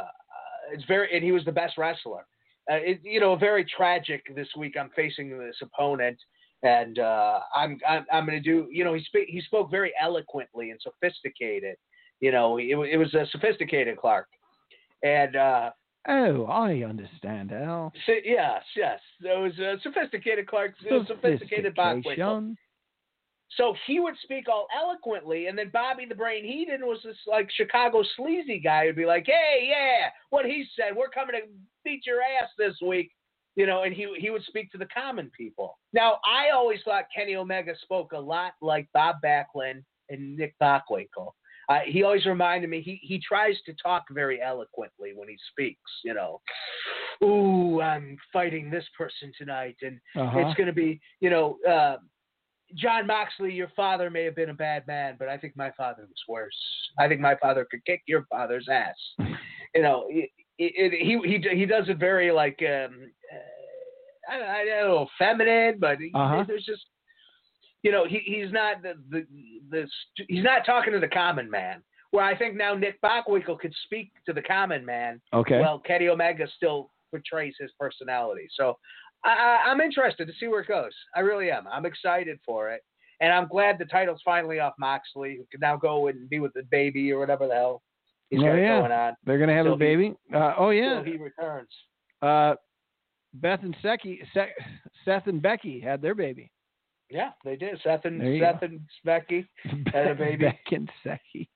uh, it's very and he was the best wrestler. Uh, it, you know, very tragic this week. I'm facing this opponent, and uh, I'm I'm I'm going to do. You know, he spe- he spoke very eloquently and sophisticated. You know, it, it was a sophisticated Clark, and uh, Oh, I understand, Al. si- yes, yes, it was a sophisticated Clark, sophisticated Bockwinkel. So he would speak all eloquently, and then Bobby the Brain Heenan was this like Chicago sleazy guy who'd be like, "Hey, yeah, what he said, we're coming to beat your ass this week," you know, and he he would speak to the common people. Now, I always thought Kenny Omega spoke a lot like Bob Backlund and Nick Bockwinkel. Uh, he always reminded me he he tries to talk very eloquently when he speaks. You know, ooh, I'm fighting this person tonight, and Uh-huh. it's going to be, you know, uh, Jon Moxley, your father may have been a bad man, but I think my father was worse. I think my father could kick your father's ass. you know, it, it, he he he does it very like um, uh, I, I don't know, feminine, but Uh-huh. there's just, you know, he he's not the, the the he's not talking to the common man. Where I think now Nick Bockwinkel could speak to the common man Okay. well, Kenny Omega still portrays his personality. So I, I'm interested to see where it goes. I really am. I'm excited for it. And I'm glad the title's finally off Moxley, who can now go and be with the baby or whatever the hell he's Oh, got yeah. going on. They're gonna have a till he- baby. Uh, oh yeah. Till he returns. Uh, Beth and Seki, Se- Seth and Becky had their baby. Yeah, they did. Seth and Seth go. and Becky. Had a baby. Beck and Seki.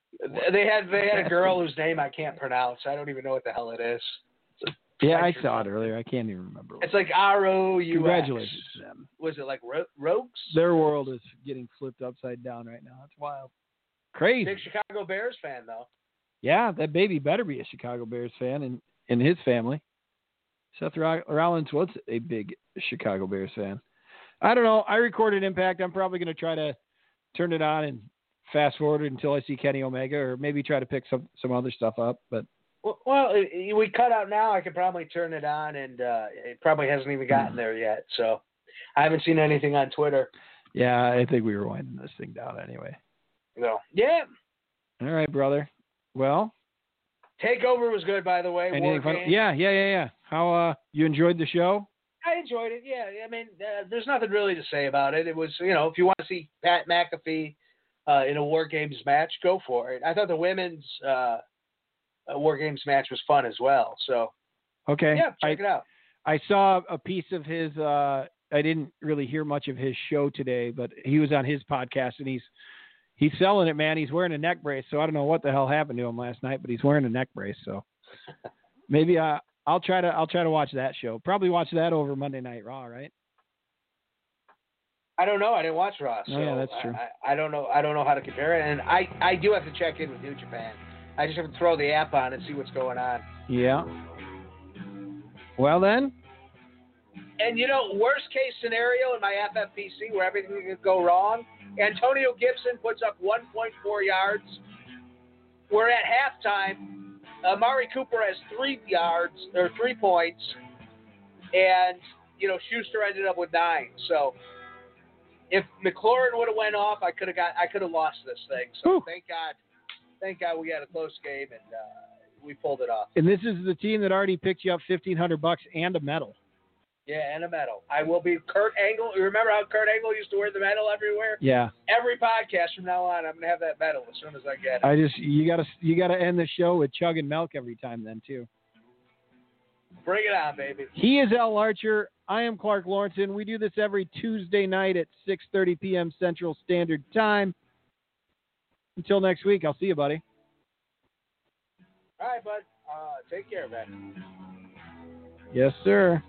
They had they had a girl whose name I can't pronounce. I don't even know what the hell it is. Yeah, I saw it earlier. I can't even remember. It's like R O U. Congratulations to them. Was it like Ro- Rogues? Their world is getting flipped upside down right now. It's wild. Crazy. Big Chicago Bears fan though. Yeah, that baby better be a Chicago Bears fan and in his family. Seth Ro- Rollins was a big Chicago Bears fan. I don't know. I recorded Impact. I'm probably going to try to turn it on and fast forward until I see Kenny Omega, or maybe try to pick some some other stuff up. But Well, well, i- i- we cut out now. I could probably turn it on, and uh, it probably hasn't even gotten there yet. So I haven't seen anything on Twitter. yeah, I think we were winding this thing down anyway. So yeah, All right, brother. Well, Takeover was good, by the way. War anything fun? Games. Yeah, yeah, yeah, yeah. How uh you enjoyed the show? I enjoyed it. Yeah, I mean, uh, there's nothing really to say about it. It was, you know, if you want to see Pat McAfee uh, in a War Games match, go for it. I thought the women's uh, War Games match was fun as well. So Okay. yeah, I, check it out. I saw a piece of his. Uh, I didn't really hear much of his show today, but he was on his podcast and he's he's selling it, man. He's wearing a neck brace, so I don't know what the hell happened to him last night, but he's wearing a neck brace. So maybe I I'll try to I'll try to watch that show. Probably watch that over Monday Night Raw, right? I don't know. I didn't watch Raw, so Oh, yeah, that's true. I, I, I don't know. I don't know how to compare it, and I I do have to check in with New Japan. I just have to throw the app on and see what's going on. Yeah. Well then, And you know, worst case scenario in my FFPC where everything could go wrong, Antonio Gibson puts up 1.4 yards. We're at halftime. Amari Cooper has three yards or three points, and you know Schuster ended up with nine. So if McLaurin would have went off, I could have got I could have lost this thing. So Whew. thank God, thank God we had a close game and uh, we pulled it off. and this is the team that already picked you up fifteen hundred bucks and a medal. Yeah, and a medal. I will be Kurt Angle. Remember how Kurt Angle used to wear the medal everywhere? Yeah. Every podcast from now on, I'm gonna have that medal as soon as I get it. I just you gotta you gotta end the show with chugging milk every time then too. Bring it on, baby. He is Al Archer. I am Clark Lawrenson. We do this every Tuesday night at 6:30 p.m. Central Standard Time. Until next week, I'll see you, buddy. All right, bud. Uh, take care, man. Yes, sir.